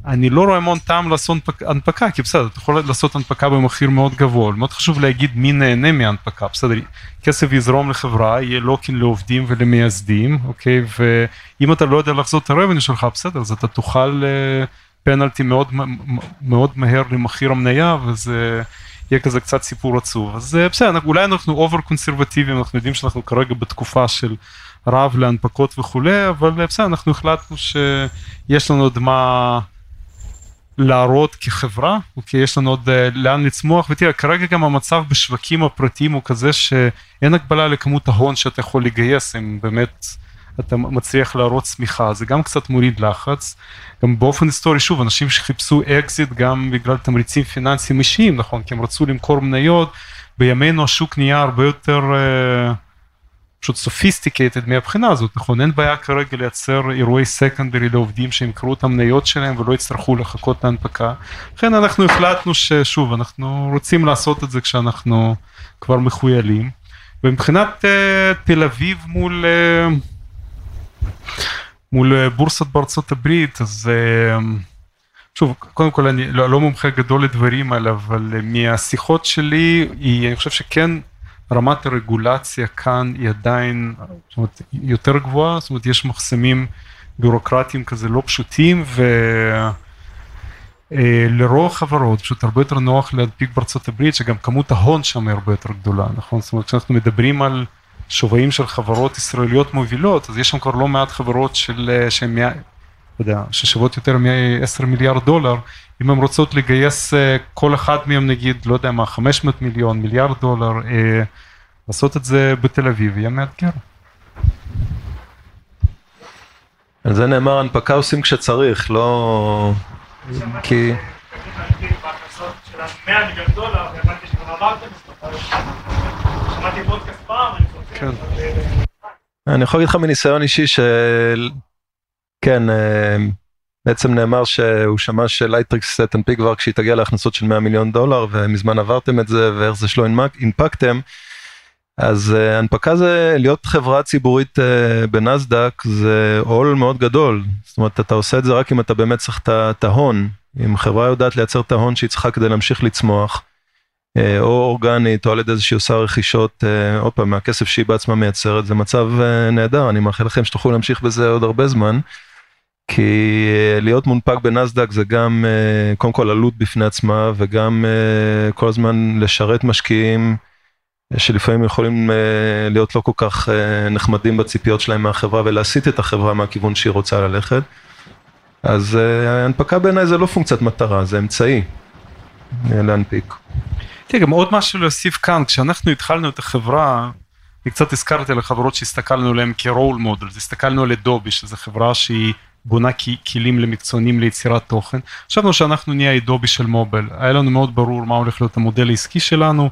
Speaker 4: אני לא רואה המון טעם לעשות הנפקה, כי בסדר, אתה יכול לעשות הנפקה במחיר מאוד גבוה, מאוד חשוב להגיד מי נהנה מהנפקה, בסדר, כסף יזרום לחברה, יהיה לוקין לעובדים ולמייסדים, אוקיי, ואם אתה לא יודע לחזות את הרבני שלך, בסדר, אז אתה תוכל פנלטי אה, מאוד מאוד מהר למחיר המניה, וזה יהיה כזה קצת סיפור עצוב, אז אה, בסדר, אולי אנחנו over conservative-ים, אנחנו יודעים שאנחנו כרגע בתקופה של רב להנפקות וכולי, אבל אה, בסדר, אנחנו החלטנו שיש לנו עוד מה... להראות כחברה, אוקיי, יש לנו עוד uh, לאן לצמוח, ותראה, כרגע גם המצב בשווקים הפרטיים הוא כזה שאין הגבלה לכמות ההון שאתה יכול לגייס, אם באמת אתה מצליח להראות צמיחה, זה גם קצת מוריד לחץ, גם באופן היסטורי, שוב, אנשים שחיפשו אקזיט גם בגלל תמריצים פיננסיים אישיים, נכון, כי הם רצו למכור מניות, בימינו השוק נהיה הרבה יותר... Uh, פשוט sophisticated מהבחינה הזאת, נכון? אין בעיה כרגע לייצר אירועי secondary לעובדים שימכרו את המניות שלהם ולא יצטרכו לחכות להנפקה. לכן אנחנו החלטנו ששוב, אנחנו רוצים לעשות את זה כשאנחנו כבר מחוילים. ומבחינת uh, תל אביב מול, uh, מול uh, בורסות בארצות הברית, אז uh, שוב, קודם כל אני לא, לא מומחה גדול לדברים האלה, אבל uh, מהשיחות שלי, היא, אני חושב שכן רמת הרגולציה כאן היא עדיין זאת אומרת, יותר גבוהה, זאת אומרת יש מחסמים ביורוקרטיים כזה לא פשוטים ולרוב אה, החברות פשוט הרבה יותר נוח להדפיק בארצות הברית שגם כמות ההון שם היא הרבה יותר גדולה, נכון? זאת אומרת כשאנחנו מדברים על שווים של חברות ישראליות מובילות אז יש שם כבר לא מעט חברות של, אה, שהן, לא יודע, ששוות יותר מ-10 מיליארד דולר אם הן רוצות לגייס אה, כל אחד מהם נגיד, לא יודע מה, 500 מיליון, מיליארד דולר, אה, לעשות את זה בתל אביב יהיה מאתגר.
Speaker 3: על זה נאמר הנפקה עושים כשצריך, לא... כי...
Speaker 4: כן.
Speaker 3: אני יכול להגיד לך מניסיון אישי ש... כן, אה, בעצם נאמר שהוא שמע שלייטריקס תנפיק כבר כשהיא תגיע להכנסות של 100 מיליון דולר ומזמן עברתם את זה ואיך זה שלא הנפקתם. אז uh, הנפקה זה להיות חברה ציבורית uh, בנסדק זה עול מאוד גדול. זאת אומרת אתה עושה את זה רק אם אתה באמת צריך את ההון. אם חברה יודעת לייצר את ההון שהיא צריכה כדי להמשיך לצמוח. uh, או אורגנית או על ידי זה שהיא עושה רכישות עוד פעם מהכסף שהיא בעצמה מייצרת זה מצב נהדר אני מאחל לכם שתוכלו להמשיך בזה עוד הרבה זמן. כי uh, להיות מונפק בנסדק זה גם uh, קודם כל עלות בפני עצמה וגם uh, כל הזמן לשרת משקיעים. שלפעמים יכולים אה, להיות לא כל כך אה, נחמדים בציפיות שלהם מהחברה ולהסיט את החברה מהכיוון שהיא רוצה ללכת. אז אה, הנפקה בעיניי זה לא פונקציית מטרה, זה אמצעי להנפיק.
Speaker 4: תראה, גם עוד משהו להוסיף כאן, כשאנחנו התחלנו את החברה, אני קצת הזכרתי על החברות שהסתכלנו עליהן כ-role models, הסתכלנו על אדובי, שזו חברה שהיא בונה כלים למקצוענים ליצירת תוכן. חשבנו שאנחנו נהיה אדובי של מוביל, היה לנו מאוד ברור מה הולך להיות המודל העסקי שלנו.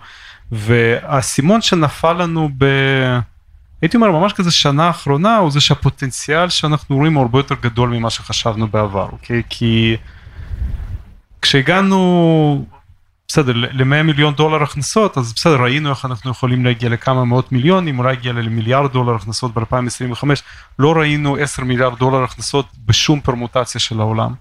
Speaker 4: והאסימון שנפל לנו ב... הייתי אומר ממש כזה שנה האחרונה הוא זה שהפוטנציאל שאנחנו רואים הוא הרבה יותר גדול ממה שחשבנו בעבר, אוקיי? כי כשהגענו, בסדר, ל-100 מיליון דולר הכנסות, אז בסדר, ראינו איך אנחנו יכולים להגיע לכמה מאות מיליונים, אולי להגיע למיליארד דולר הכנסות ב-2025, לא ראינו 10 מיליארד דולר הכנסות בשום פרמוטציה של העולם.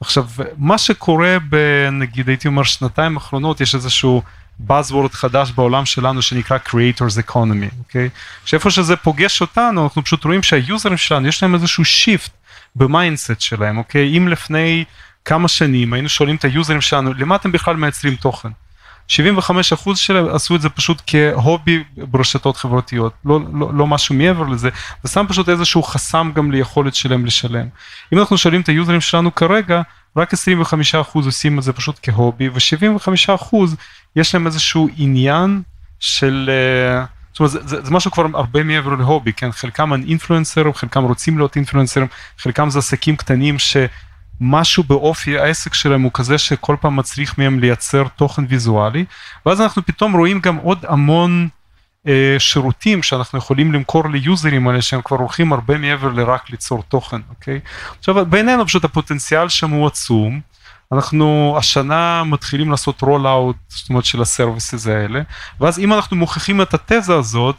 Speaker 4: עכשיו, מה שקורה בנגיד, הייתי אומר, שנתיים האחרונות, יש איזשהו... Buzzword חדש בעולם שלנו שנקרא Creators Economy, אוקיי? שאיפה שזה פוגש אותנו, אנחנו פשוט רואים שהיוזרים שלנו, יש להם איזשהו שיפט ב mindset שלהם, אוקיי? אם לפני כמה שנים היינו שואלים את ה users שלנו, למה אתם בכלל מייצרים תוכן? 75% שלהם עשו את זה פשוט כ hobby ברשתות חברתיות, לא, לא, לא משהו מעבר לזה, זה שם פשוט איזשהו חסם גם ליכולת שלהם לשלם. אם אנחנו שואלים את ה users שלנו כרגע, רק 25% עושים את זה פשוט כ hobby, ו-75% יש להם איזשהו עניין של... אה, זאת אומרת, זה, זה, זה משהו כבר הרבה מעבר ל hobby, כן? חלקם influencers, חלקם רוצים להיות influencers, חלקם זה עסקים קטנים שמשהו באופי העסק שלהם הוא כזה שכל פעם מצריך מהם לייצר תוכן ויזואלי, ואז אנחנו פתאום רואים גם עוד המון אה, שירותים שאנחנו יכולים למכור ליוזרים האלה שהם כבר הולכים הרבה מעבר לרק ליצור תוכן, אוקיי? עכשיו בעינינו פשוט הפוטנציאל שם הוא עצום. אנחנו השנה מתחילים לעשות רול אאוט, זאת אומרת של הסרוויסס האלה, ואז אם אנחנו מוכיחים את התזה הזאת,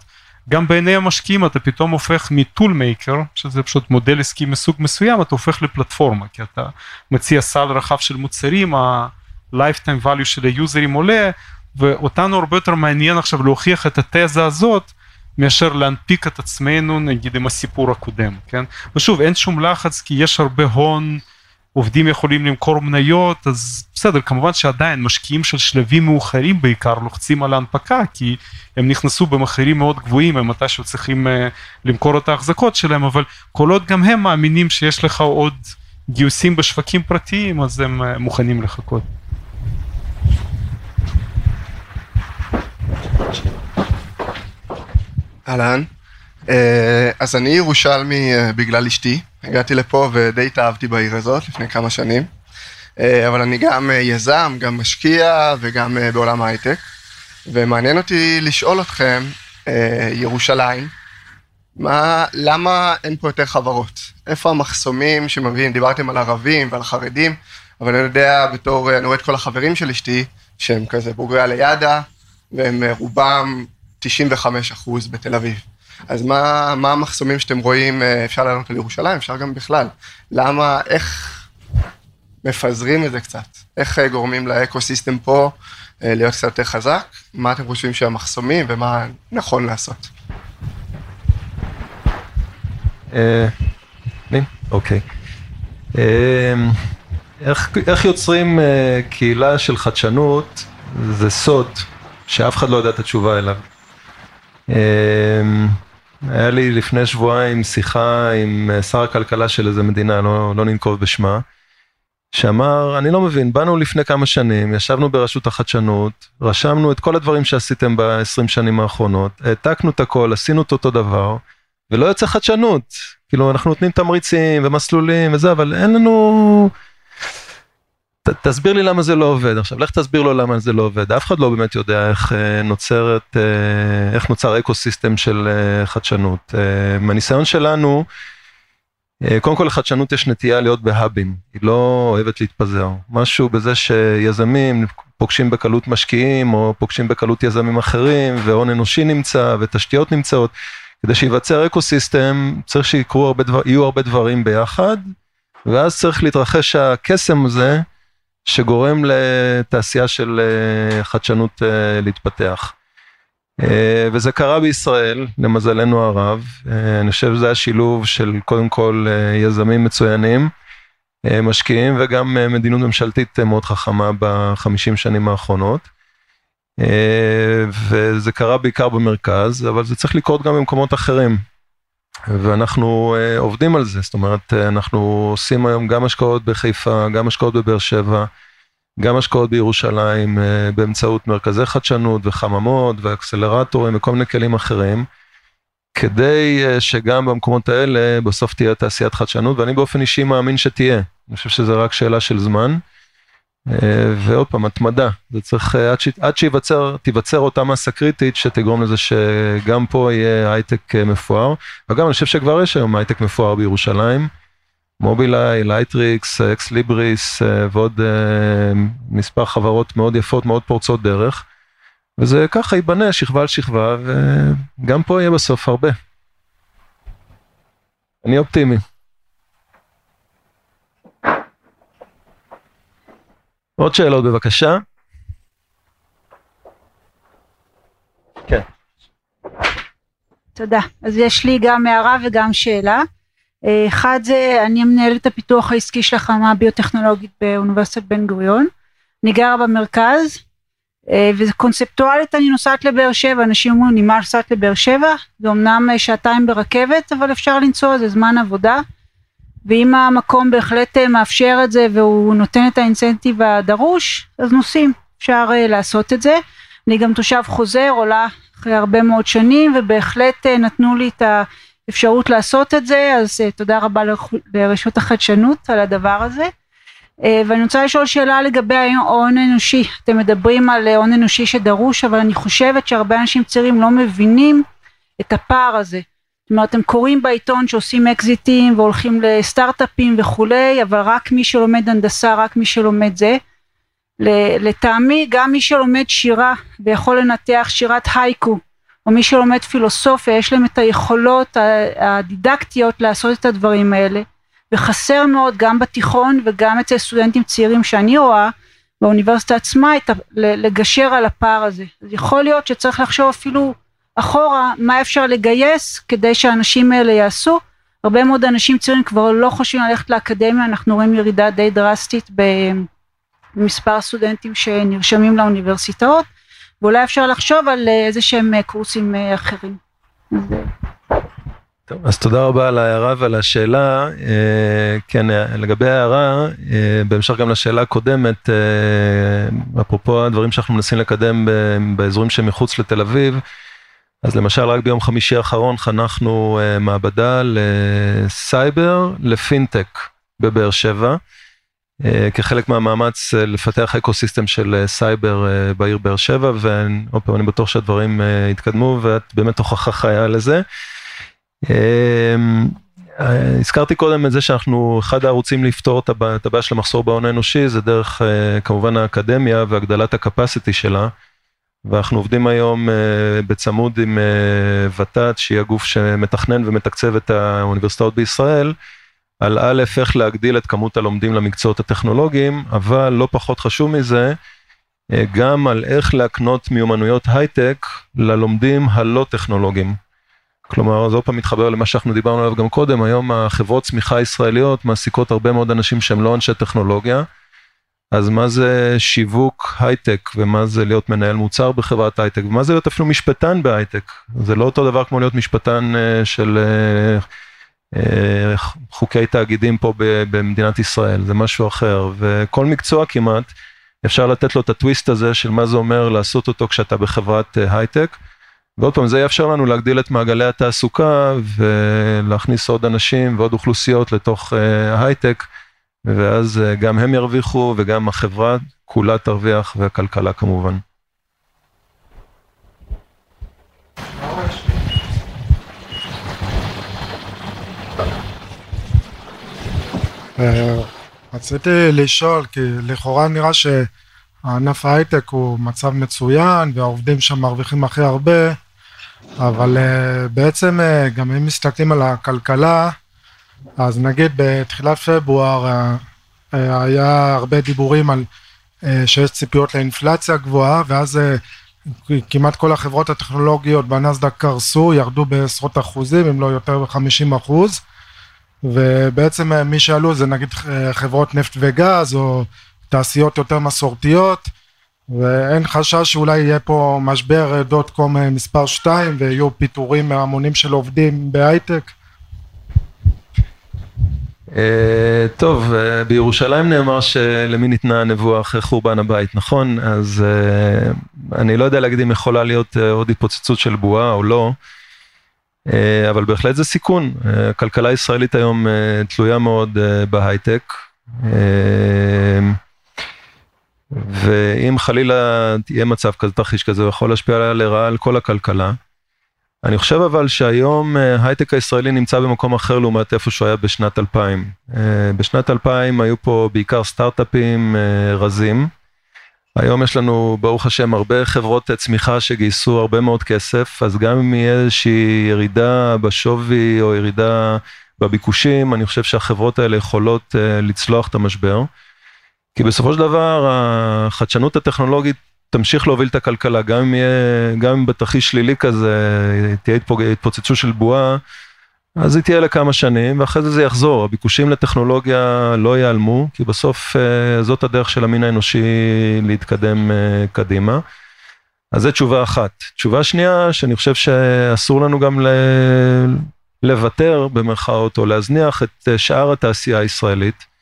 Speaker 4: גם בעיני המשקיעים אתה פתאום הופך מטול מייקר, שזה פשוט מודל עסקי מסוג מסוים, אתה הופך לפלטפורמה, כי אתה מציע סל רחב של מוצרים, ה-lifetime value של היוזרים עולה, ואותנו הרבה יותר מעניין עכשיו להוכיח את התזה הזאת, מאשר להנפיק את עצמנו נגיד עם הסיפור הקודם, כן? ושוב, אין שום לחץ כי יש הרבה הון. עובדים יכולים למכור מניות אז בסדר כמובן שעדיין משקיעים של שלבים מאוחרים בעיקר לוחצים על ההנפקה כי הם נכנסו במחירים מאוד גבוהים הם מתישהו צריכים uh, למכור את ההחזקות שלהם אבל כל עוד גם הם מאמינים שיש לך עוד גיוסים בשווקים פרטיים אז הם uh, מוכנים לחכות.
Speaker 7: אהלן, אה, אז אני ירושלמי בגלל אשתי. הגעתי לפה ודי התאהבתי בעיר הזאת לפני כמה שנים, אה, אבל אני גם אה, יזם, גם משקיע וגם אה, בעולם ההייטק, ומעניין אותי לשאול אתכם, ירושלים, מה, למה אין פה יותר חברות? איפה המחסומים שמביאים, דיברתם על ערבים ועל חרדים, אבל אני יודע בתור, אני רואה את כל החברים של אשתי, שהם כזה בוגרי הליאדה, והם רובם 95 אחוז בתל אביב. אז מה, מה המחסומים שאתם רואים, אה, אפשר לענות על ירושלים, אפשר גם בכלל. למה, איך מפזרים את זה קצת? איך אה, גורמים לאקו-סיסטם פה אה, להיות קצת יותר חזק? מה אתם חושבים שהמחסומים ומה נכון לעשות?
Speaker 3: אוקיי. איך יוצרים קהילה של חדשנות, זה סוד שאף אחד לא יודע את התשובה אליו. היה לי לפני שבועיים שיחה עם אה, שר הכלכלה של איזה מדינה, לא, לא ננקוב בשמה, שאמר, אני לא מבין, באנו לפני כמה שנים, ישבנו ברשות החדשנות, רשמנו את כל הדברים שעשיתם ב-20 שנים האחרונות, העתקנו את הכל, עשינו את אותו דבר, ולא יוצא חדשנות. כאילו, אנחנו נותנים תמריצים ומסלולים וזה, אבל אין לנו... תסביר לי למה זה לא עובד. עכשיו, לך תסביר לו למה זה לא עובד. אף אחד לא באמת יודע איך אה, נוצרת, אה, איך נוצר אקו סיסטם של אה, חדשנות. מהניסיון שלנו, קודם כל לחדשנות יש נטייה להיות בהאבים, היא לא אוהבת להתפזר. משהו בזה שיזמים פוגשים בקלות משקיעים או פוגשים בקלות יזמים אחרים והון אנושי נמצא ותשתיות נמצאות. כדי שייווצר אקו סיסטם צריך שיהיו הרבה, דבר, הרבה דברים ביחד ואז צריך להתרחש הקסם הזה שגורם לתעשייה של אה, חדשנות אה, להתפתח. אה, וזה קרה בישראל, למזלנו הרב, אני חושב שזה היה שילוב של קודם כל יזמים מצוינים, משקיעים וגם מדיניות ממשלתית מאוד חכמה בחמישים שנים האחרונות. וזה קרה בעיקר במרכז, אבל זה צריך לקרות גם במקומות אחרים. ואנחנו uh, עובדים על זה, זאת אומרת, uh, אנחנו עושים היום גם השקעות בחיפה, גם השקעות בבאר שבע, גם השקעות בירושלים uh, באמצעות מרכזי חדשנות וחממות ואקסלרטורים וכל מיני כלים אחרים, כדי uh, שגם במקומות האלה בסוף תהיה תעשיית חדשנות, ואני באופן אישי מאמין שתהיה, אני חושב שזה רק שאלה של זמן. אה, ועוד פעם, התמדה, זה צריך, אה, עד, ש, עד שיווצר, אותה מסה קריטית שתגרום לזה שגם פה יהיה הייטק אה, מפואר, וגם אני חושב שכבר יש היום הייטק מפואר בירושלים, מובילאיי, לייטריקס, אקס ליבריס ועוד מספר חברות מאוד יפות, מאוד פורצות דרך, וזה ככה ייבנה שכבה על שכבה, וגם פה יהיה בסוף הרבה. אני אופטימי. עוד שאלות בבקשה. כן.
Speaker 8: תודה. אז יש לי גם הערה וגם שאלה. אה, אחד זה, אני מנהלת את הפיתוח העסקי של החממה הביוטכנולוגית באוניברסיטת בן גוריון. אני גרה במרכז, אה, וקונספטואלית אני נוסעת לבאר שבע, אנשים אומרים, נמאס נוסעת לבאר שבע, זה אמנם שעתיים ברכבת, אבל אפשר לנסוע, זה זמן עבודה. ואם המקום בהחלט אה, מאפשר את זה והוא נותן את האינסנטיב הדרוש אז נוסעים. אפשר uh, לעשות את זה. אני גם תושב חוזר עולה אחרי הרבה מאוד שנים ובהחלט uh, נתנו לי את האפשרות לעשות את זה אז תודה רבה לרשות החדשנות על הדבר הזה. ואני רוצה לשאול שאלה לגבי ההון האנושי. אתם מדברים על הון אנושי שדרוש אבל אני חושבת שהרבה אנשים צעירים לא מבינים את הפער הזה זאת אומרת הם קוראים בעיתון שעושים אקזיטים והולכים לסטארט-אפים וכולי אבל רק מי שלומד הנדסה רק מי שלומד זה. לטעמי גם מי שלומד שירה ויכול לנתח שירת הייקו או מי שלומד פילוסופיה יש להם את היכולות הדידקטיות לעשות את הדברים האלה. וחסר מאוד גם בתיכון וגם אצל סטודנטים צעירים שאני רואה באוניברסיטה עצמה לגשר על הפער הזה. אז יכול להיות שצריך לחשוב אפילו אחורה מה אפשר לגייס כדי שהאנשים האלה יעשו. הרבה מאוד אנשים צעירים כבר לא חושבים ללכת לאקדמיה, אנחנו רואים ירידה די דרסטית במספר הסטודנטים שנרשמים לאוניברסיטאות, ואולי אפשר לחשוב על איזה שהם קורסים אחרים.
Speaker 3: טוב, אז תודה רבה על ההערה ועל השאלה. כן, לגבי ההערה, בהמשך גם לשאלה הקודמת, אפרופו הדברים שאנחנו מנסים לקדם באזורים שמחוץ לתל אביב, אז למשל רק ביום חמישי האחרון חנכנו uh, מעבדה לסייבר לפינטק בבאר שבע, uh, כחלק מהמאמץ uh, לפתח ecosystem של סייבר בעיר באר שבע, ועוד פעם אני בטוח שהדברים יתקדמו ואת באמת הוכחה חיה לזה. הזכרתי קודם את זה שאנחנו אחד הערוצים לפתור את הבעיה של המחסור בהון האנושי זה דרך כמובן האקדמיה והגדלת הקפסיטי שלה. ואנחנו עובדים היום uh, בצמוד עם uh, ות"ת שהיא הגוף שמתכנן ומתקצב את האוניברסיטאות בישראל על א' איך להגדיל את כמות הלומדים למקצועות הטכנולוגיים אבל לא פחות חשוב מזה uh, גם על איך להקנות מיומנויות הייטק ללומדים הלא טכנולוגיים. כלומר זה עוד פעם מתחבר למה שאנחנו דיברנו עליו גם קודם היום החברות צמיחה ישראליות מעסיקות הרבה מאוד אנשים שהם לא אנשי טכנולוגיה. אז מה זה שיווק הייטק ומה זה להיות מנהל מוצר בחברת הייטק ומה זה להיות אפילו משפטן בהייטק? זה לא אותו דבר כמו להיות משפטן uh, של אה, חוקי תאגידים פה במדינת ישראל, זה משהו אחר, וכל מקצוע כמעט אפשר לתת לו את הטוויסט הזה של מה זה אומר לעשות אותו כשאתה בחברת אה, הייטק. ועוד פעם, זה יאפשר לנו להגדיל את מעגלי התעסוקה ולהכניס עוד אנשים ועוד אוכלוסיות לתוך ההייטק, ואז גם הם ירוויחו וגם החברה כולה תרוויח והכלכלה כמובן.
Speaker 9: אה, רציתי לשאול, כי לכאורה נראה שענף ההייטק הוא מצב מצוין והעובדים שם מרוויחים הכי הרבה, אבל אה, בעצם אה, גם אם מסתכלים על הכלכלה, אז נגיד בתחילת פברואר היה הרבה דיבורים על שיש ציפיות לאינפלציה גבוהה, ואז כמעט כל החברות הטכנולוגיות בנסדק קרסו, ירדו בעשרות אחוזים, אם לא יותר מ-50 אחוז. ובעצם אה, מי שעלו זה נגיד אה, חברות נפט וגז או תעשיות יותר מסורתיות ואין חשש שאולי יהיה פה משבר דוט קום אה, מספר 2 ויהיו פיטורים המונים של עובדים בהייטק.
Speaker 3: טוב, בירושלים נאמר שלמי ניתנה הנבואה אחרי חורבן הבית, נכון? אז אני לא יודע להגיד אם יכולה להיות עוד התפוצצות של בועה או לא. אה, אבל בהחלט זה סיכון, אה, הכלכלה הישראלית היום אה, תלויה מאוד בהייטק. ואם חלילה יהיה מצב כזה, תרחיש כזה, הוא יכול להשפיע לרעה על כל הכלכלה. אני חושב אבל שהיום ההייטק הישראלי נמצא במקום אחר לעומת איפה שהוא היה בשנת 2000. בשנת 2000 היו פה בעיקר סטארט-אפים רזים. היום יש לנו ברוך השם הרבה חברות צמיחה שגייסו הרבה מאוד כסף, אז גם אם יהיה איזושהי ירידה בשווי או ירידה בביקושים, אני חושב שהחברות האלה יכולות אה, לצלוח את המשבר. כי בסופו של דבר החדשנות הטכנולוגית תמשיך להוביל את הכלכלה, גם אם יהיה, גם אם בתרחיש שלילי כזה תהיה התפוצצות של בועה, אז היא תהיה לכמה שנים ואחרי זה זה יחזור, הביקושים לטכנולוגיה לא ייעלמו, כי בסוף uh, זאת הדרך של המין האנושי להתקדם uh, קדימה. אז זו תשובה אחת. תשובה שנייה, שאני חושב שאסור לנו גם ל... לוותר במרכאות או להזניח את uh, שאר התעשייה הישראלית.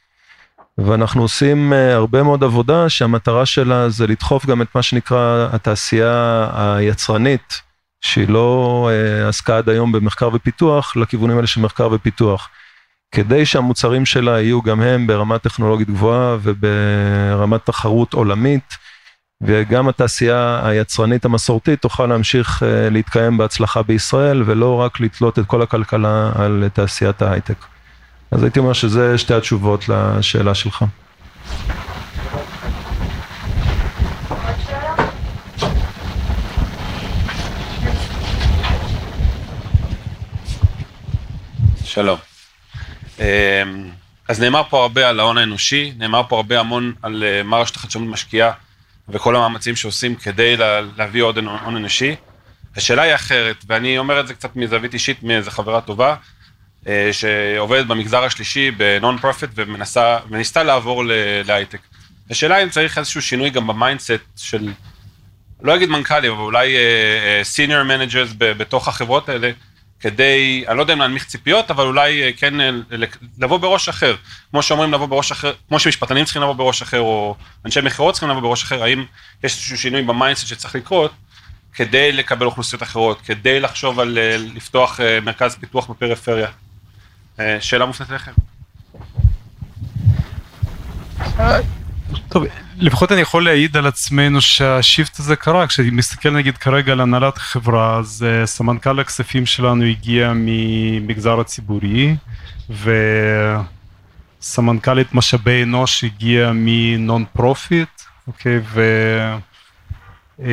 Speaker 3: ואנחנו עושים uh, הרבה מאוד עבודה שהמטרה שלה זה לדחוף גם את מה שנקרא התעשייה היצרנית. שהיא לא uh, עסקה עד היום במחקר ופיתוח, לכיוונים האלה של מחקר ופיתוח. כדי שהמוצרים שלה יהיו גם הם ברמה טכנולוגית גבוהה וברמת תחרות עולמית, וגם התעשייה היצרנית המסורתית תוכל להמשיך uh, להתקיים בהצלחה בישראל, ולא רק לתלות את כל הכלכלה על תעשיית ההייטק. אז הייתי אומר שזה שתי התשובות לשאלה שלך.
Speaker 10: שלום. אמ, אז נאמר פה הרבה על ההון האנושי, נאמר פה הרבה המון על אה, מה רשת החדשנות משקיעה וכל המאמצים שעושים כדי להביא עוד הון אנושי. השאלה היא אחרת, ואני אומר את זה קצת מזווית אישית מאיזה חברה טובה, שעובדת במגזר השלישי ב non profit ומנסה, וניסתה לעבור להייטק. השאלה אם צריך איזשהו שינוי גם ב mindset של, לא אגיד מנכ"לים, אבל אולי senior uh, managers בתוך החברות האלה, כדי, אני לא יודע אם להנמיך ציפיות, אבל אולי אה, כן אה, לבוא בראש אחר. כמו שאומרים לבוא בראש אחר, כמו שמשפטנים צריכים לבוא בראש אחר, או אנשי מכירות צריכים לבוא בראש אחר, האם יש איזשהו שינוי ב mindset שצריך לקרות, כדי לקבל אוכלוסיות אחרות, כדי לחשוב על אה, לפתוח מרכז פיתוח בפריפריה. שאלה מופנית אליכם.
Speaker 4: טוב, לפחות אני יכול להעיד על עצמנו שה shift הזה קרה, כשאני מסתכל נגיד כרגע על הנהלת החברה, אז uh, סמנכ"ל הכספים שלנו הגיע ממגזר הציבורי, וסמנכ"לית משאבי אנוש הגיע מ non profit, אוקיי, ו... uh,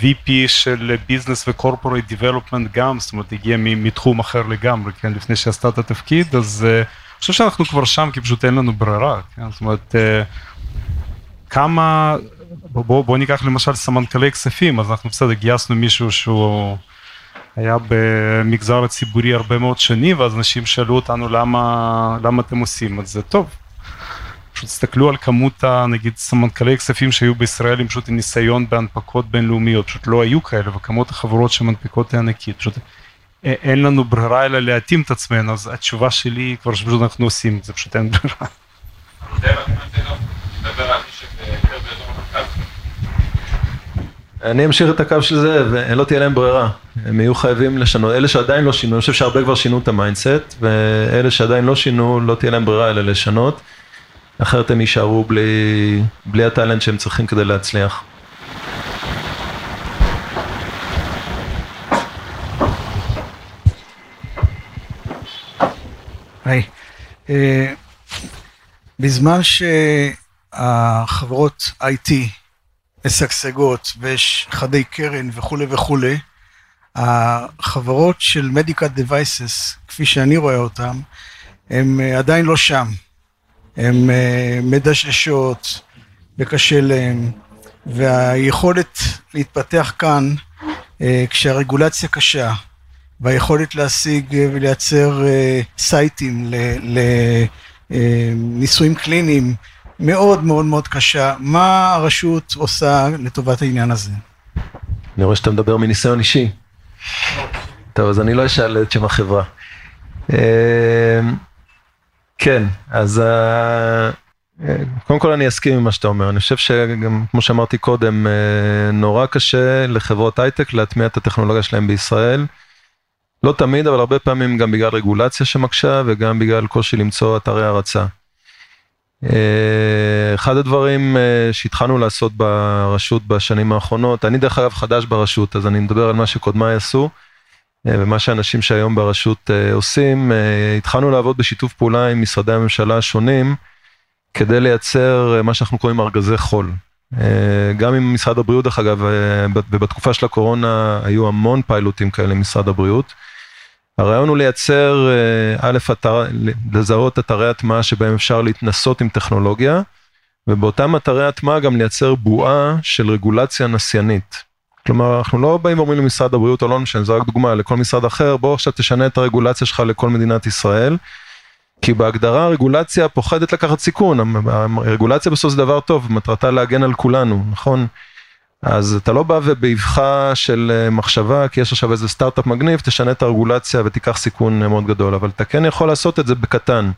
Speaker 4: VP של business ו corporate development גם, זאת אומרת הגיע מתחום אחר לגמרי, כן, לפני שעשתה את התפקיד, אז uh, אני חושב שאנחנו כבר שם כי פשוט אין לנו ברירה, כן, זאת אומרת uh, כמה, בוא, בוא ניקח למשל סמנכ"לי כספים, אז אנחנו בסדר, גייסנו מישהו שהוא היה במגזר הציבורי הרבה מאוד שנים, ואז אנשים שאלו אותנו למה, למה אתם עושים את זה, טוב. פשוט תסתכלו על כמות נגיד סמנכ"לי כספים שהיו בישראל עם פשוט ניסיון בהנפקות בינלאומיות, פשוט לא היו כאלה, וכמות החברות שמנפיקות היא ענקית, פשוט אין לנו ברירה אלא להתאים את עצמנו, אז התשובה שלי היא כבר שפשוט אנחנו עושים, זה פשוט אין ברירה.
Speaker 3: אני אמשיך את הקו של זה, ולא תהיה להם ברירה. הם יהיו חייבים לשנות. אלה שעדיין לא שינו, אני חושב שהרבה כבר שינו את ה mindset, ואלה שעדיין לא שינו, לא תהיה להם ברירה אלא לשנות. אחרת הם יישארו בלי, בלי הטאלנט שהם צריכים כדי להצליח.
Speaker 11: היי. אה, בזמן שהחברות IT משגשגות ויש חדי קרן וכולי וכולי, החברות של Medical Devices, כפי שאני רואה אותן, הן אה, עדיין לא שם. הן אה, מדשדשות וקשה להן, והיכולת להתפתח כאן כשהרגולציה קשה, והיכולת להשיג ולייצר סייטים לניסויים קליניים מאוד מאוד מאוד קשה. מה הרשות עושה לטובת העניין הזה?
Speaker 3: אני רואה שאתה מדבר מניסיון אישי. טוב, אז אני לא אשאל את שם החברה. כן, אז קודם כל אני אסכים עם מה שאתה אומר. אני חושב שגם, כמו שאמרתי קודם, נורא קשה לחברות הייטק להטמיע את הטכנולוגיה שלהם בישראל. לא תמיד, אבל הרבה פעמים גם בגלל רגולציה שמקשה וגם בגלל קושי למצוא אתרי הרצה. אחד הדברים שהתחלנו לעשות ברשות בשנים האחרונות, אני דרך אגב חדש ברשות, אז אני מדבר על מה שקודמיי עשו, ומה שאנשים שהיום ברשות עושים, התחלנו לעבוד בשיתוף פעולה עם משרדי הממשלה השונים, כדי לייצר מה שאנחנו קוראים ארגזי חול. גם עם משרד הבריאות דרך אגב, ובתקופה של הקורונה היו המון פיילוטים כאלה עם משרד הבריאות. הרעיון הוא לייצר, א', אתר, לזהות אתרי הטמעה שבהם אפשר להתנסות עם טכנולוגיה, ובאותם אתרי הטמעה גם לייצר בועה של רגולציה נסיינית. כלומר, אנחנו לא באים ואומרים למשרד הבריאות, או לא משנה, זו רק דוגמה, לכל משרד אחר, בוא עכשיו תשנה את הרגולציה שלך לכל מדינת ישראל, כי בהגדרה הרגולציה פוחדת לקחת סיכון, הרגולציה בסוף זה דבר טוב, מטרתה להגן על כולנו, נכון? אז אתה לא בא ובאבחה של מחשבה, כי יש עכשיו איזה סטארט-אפ מגניב, תשנה את הרגולציה ותיקח סיכון מאוד גדול, אבל אתה כן יכול לעשות את זה בקטן.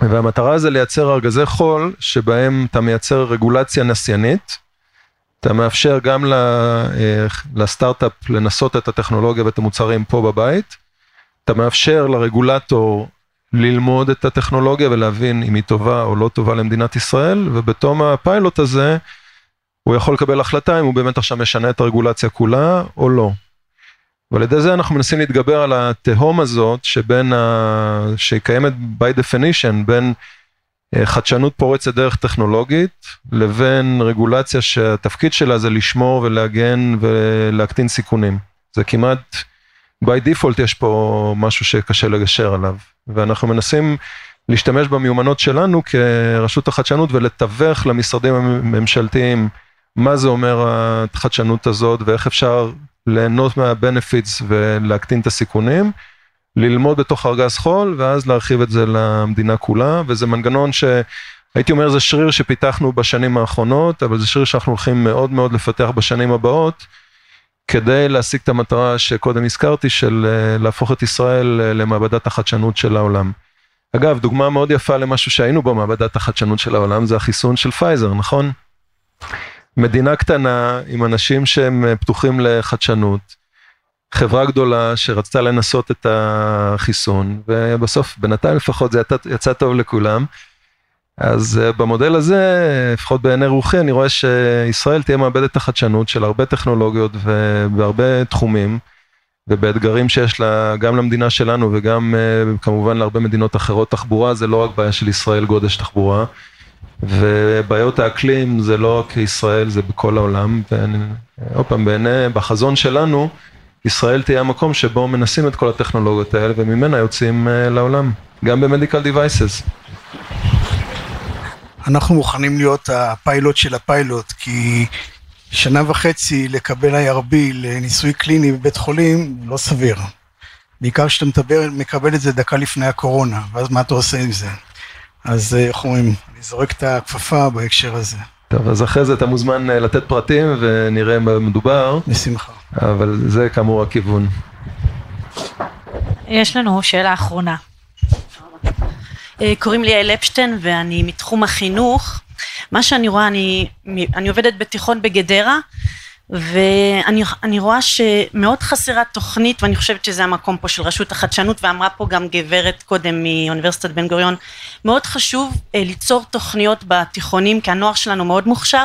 Speaker 3: והמטרה זה לייצר ארגזי חול, שבהם אתה מייצר רגולציה נסיינית, אתה מאפשר גם לסטארט-אפ לנסות את הטכנולוגיה ואת המוצרים פה בבית, אתה מאפשר לרגולטור ללמוד את הטכנולוגיה ולהבין אם היא טובה או לא טובה למדינת ישראל, ובתום הפיילוט הזה, הוא יכול לקבל החלטה אם הוא באמת עכשיו משנה את הרגולציה כולה או לא. ועל ידי זה אנחנו מנסים להתגבר על התהום הזאת שבין, ה... שהיא קיימת by definition, בין חדשנות פורצת דרך טכנולוגית לבין רגולציה שהתפקיד שלה זה לשמור ולהגן ולהקטין סיכונים. זה כמעט by default יש פה משהו שקשה לגשר עליו ואנחנו מנסים להשתמש במיומנות שלנו כרשות החדשנות ולתווך למשרדים הממשלתיים מה זה אומר החדשנות הזאת ואיך אפשר ליהנות מהבנפיטס ולהקטין את הסיכונים, ללמוד בתוך ארגז חול ואז להרחיב את זה למדינה כולה וזה מנגנון שהייתי אומר זה שריר שפיתחנו בשנים האחרונות אבל זה שריר שאנחנו הולכים מאוד מאוד לפתח בשנים הבאות כדי להשיג את המטרה שקודם הזכרתי של להפוך את ישראל למעבדת החדשנות של העולם. אגב דוגמה מאוד יפה למשהו שהיינו בו מעבדת החדשנות של העולם זה החיסון של פייזר נכון? מדינה קטנה עם אנשים שהם פתוחים לחדשנות, חברה גדולה שרצתה לנסות את החיסון ובסוף בינתיים לפחות זה יצא טוב לכולם. אז במודל הזה, לפחות בעיני רוחי, אני רואה שישראל תהיה מעבדת החדשנות של הרבה טכנולוגיות ובהרבה תחומים ובאתגרים שיש לה גם למדינה שלנו וגם כמובן להרבה מדינות אחרות. תחבורה זה לא רק בעיה של ישראל גודש תחבורה. ובעיות האקלים זה לא רק ישראל זה בכל העולם ועוד פעם בעיני בחזון שלנו ישראל תהיה המקום שבו מנסים את כל הטכנולוגיות האלה וממנה יוצאים לעולם גם במדיקל דיווייסס.
Speaker 11: אנחנו מוכנים להיות הפיילוט של הפיילוט כי שנה וחצי לקבל IRB לניסוי קליני בבית חולים לא סביר. בעיקר כשאתה מקבל את זה דקה לפני הקורונה ואז מה אתה עושה עם זה. אז איך אומרים, אני זורק את הכפפה בהקשר הזה.
Speaker 3: טוב, אז אחרי זה אתה מוזמן לתת פרטים ונראה מה מדובר.
Speaker 11: בשמחה.
Speaker 3: אבל זה כאמור הכיוון.
Speaker 5: יש לנו שאלה אחרונה.
Speaker 12: אה, קוראים לי יעל אפשטיין ואני מתחום החינוך. מה שאני רואה, אני, אני עובדת בתיכון בגדרה ואני רואה שמאוד חסרה תוכנית ואני חושבת שזה המקום פה של רשות החדשנות ואמרה פה גם גברת קודם מאוניברסיטת בן גוריון מאוד חשוב אה, ליצור תוכניות בתיכונים כי הנוער שלנו מאוד מוכשר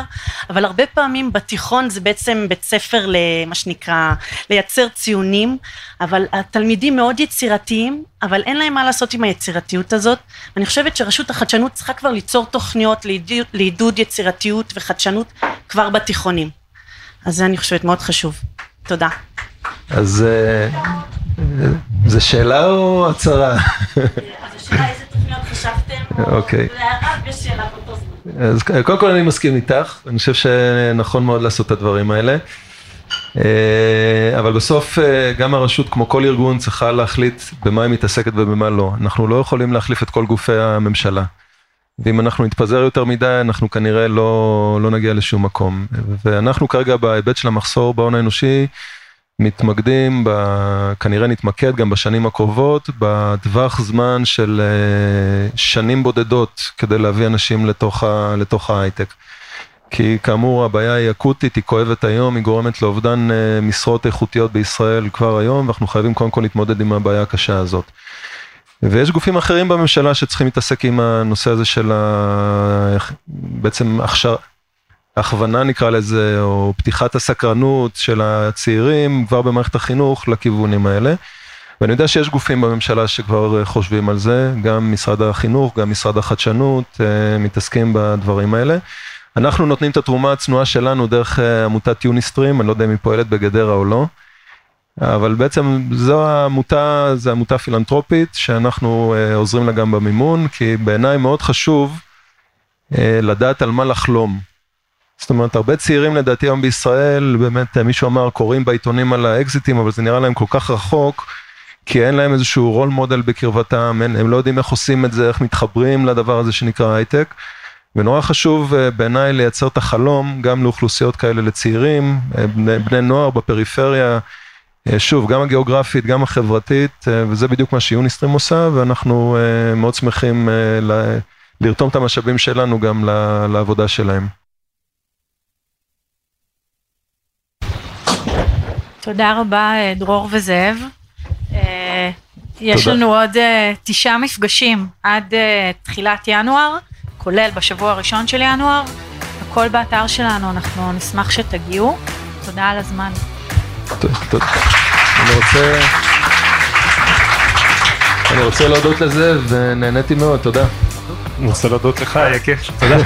Speaker 12: אבל הרבה פעמים בתיכון זה בעצם בית ספר למה שנקרא לייצר ציונים אבל התלמידים מאוד יצירתיים אבל אין להם מה לעשות עם היצירתיות הזאת. אני חושבת שרשות החדשנות צריכה כבר ליצור תוכניות לעידוד, לעידוד יצירתיות וחדשנות כבר בתיכונים אז זה אני חושבת מאוד חשוב. תודה.
Speaker 3: אז אה, זה שאלה או הצהרה?
Speaker 12: אז השאלה איזה תוכניות חשבתם, או
Speaker 3: אוקיי.
Speaker 12: להערה ושאלה באותו זמן.
Speaker 3: אז קודם כל אני מסכים איתך, אני חושב שנכון מאוד לעשות את הדברים האלה. אה, אבל בסוף אה, גם הרשות כמו כל ארגון צריכה להחליט במה היא מתעסקת ובמה לא. אנחנו לא יכולים להחליף את כל גופי הממשלה. ואם אנחנו נתפזר יותר מדי אנחנו כנראה לא, לא נגיע לשום מקום. ואנחנו כרגע בהיבט של המחסור בהון האנושי מתמקדים, ב, כנראה נתמקד גם בשנים הקרובות בטווח זמן של אה, שנים בודדות כדי להביא אנשים לתוך, ה, לתוך ההייטק. כי כאמור הבעיה היא אקוטית, היא כואבת היום, היא גורמת לאובדן אה, משרות איכותיות בישראל כבר היום ואנחנו חייבים קודם כל להתמודד עם הבעיה הקשה הזאת. ויש גופים אחרים בממשלה שצריכים להתעסק עם הנושא הזה של ה... בעצם הכשר... הכוונה נקרא לזה, או פתיחת הסקרנות של הצעירים כבר במערכת החינוך לכיוונים האלה. ואני יודע שיש גופים בממשלה שכבר חושבים על זה, גם משרד החינוך, גם משרד החדשנות, אה, מתעסקים בדברים האלה. אנחנו נותנים את התרומה הצנועה שלנו דרך אה, עמותת יוניסטרים, אני לא יודע אם היא פועלת בגדרה או לא. אבל בעצם זו העמותה, זו עמותה פילנטרופית שאנחנו uh, עוזרים לה גם במימון, כי בעיניי מאוד חשוב uh, לדעת על מה לחלום. זאת אומרת, הרבה צעירים לדעתי היום בישראל, באמת מישהו אמר קוראים בעיתונים על האקזיטים, אבל זה נראה להם כל כך רחוק, כי אין להם איזשהו רול מודל בקרבתם, הם, הם לא יודעים איך עושים את זה, איך מתחברים לדבר הזה שנקרא הייטק. ונורא חשוב uh, בעיניי לייצר את החלום גם לאוכלוסיות כאלה לצעירים, בני, בני נוער בפריפריה. אה, שוב, גם הגיאוגרפית, גם החברתית, אה, וזה בדיוק מה שיוניסטרים עושה, ואנחנו אה, מאוד שמחים לרתום את המשאבים שלנו גם לעבודה שלהם.
Speaker 5: תודה רבה דרור וזאב. יש תודה. לנו עוד תשעה מפגשים עד תחילת ינואר, כולל בשבוע הראשון של ינואר. הכל באתר שלנו, אנחנו נשמח שתגיעו. תודה על הזמן.
Speaker 3: אני רוצה... אני רוצה להודות לזה ונהניתי מאוד, תודה.
Speaker 4: אני רוצה להודות לך, היה כיף. תודה.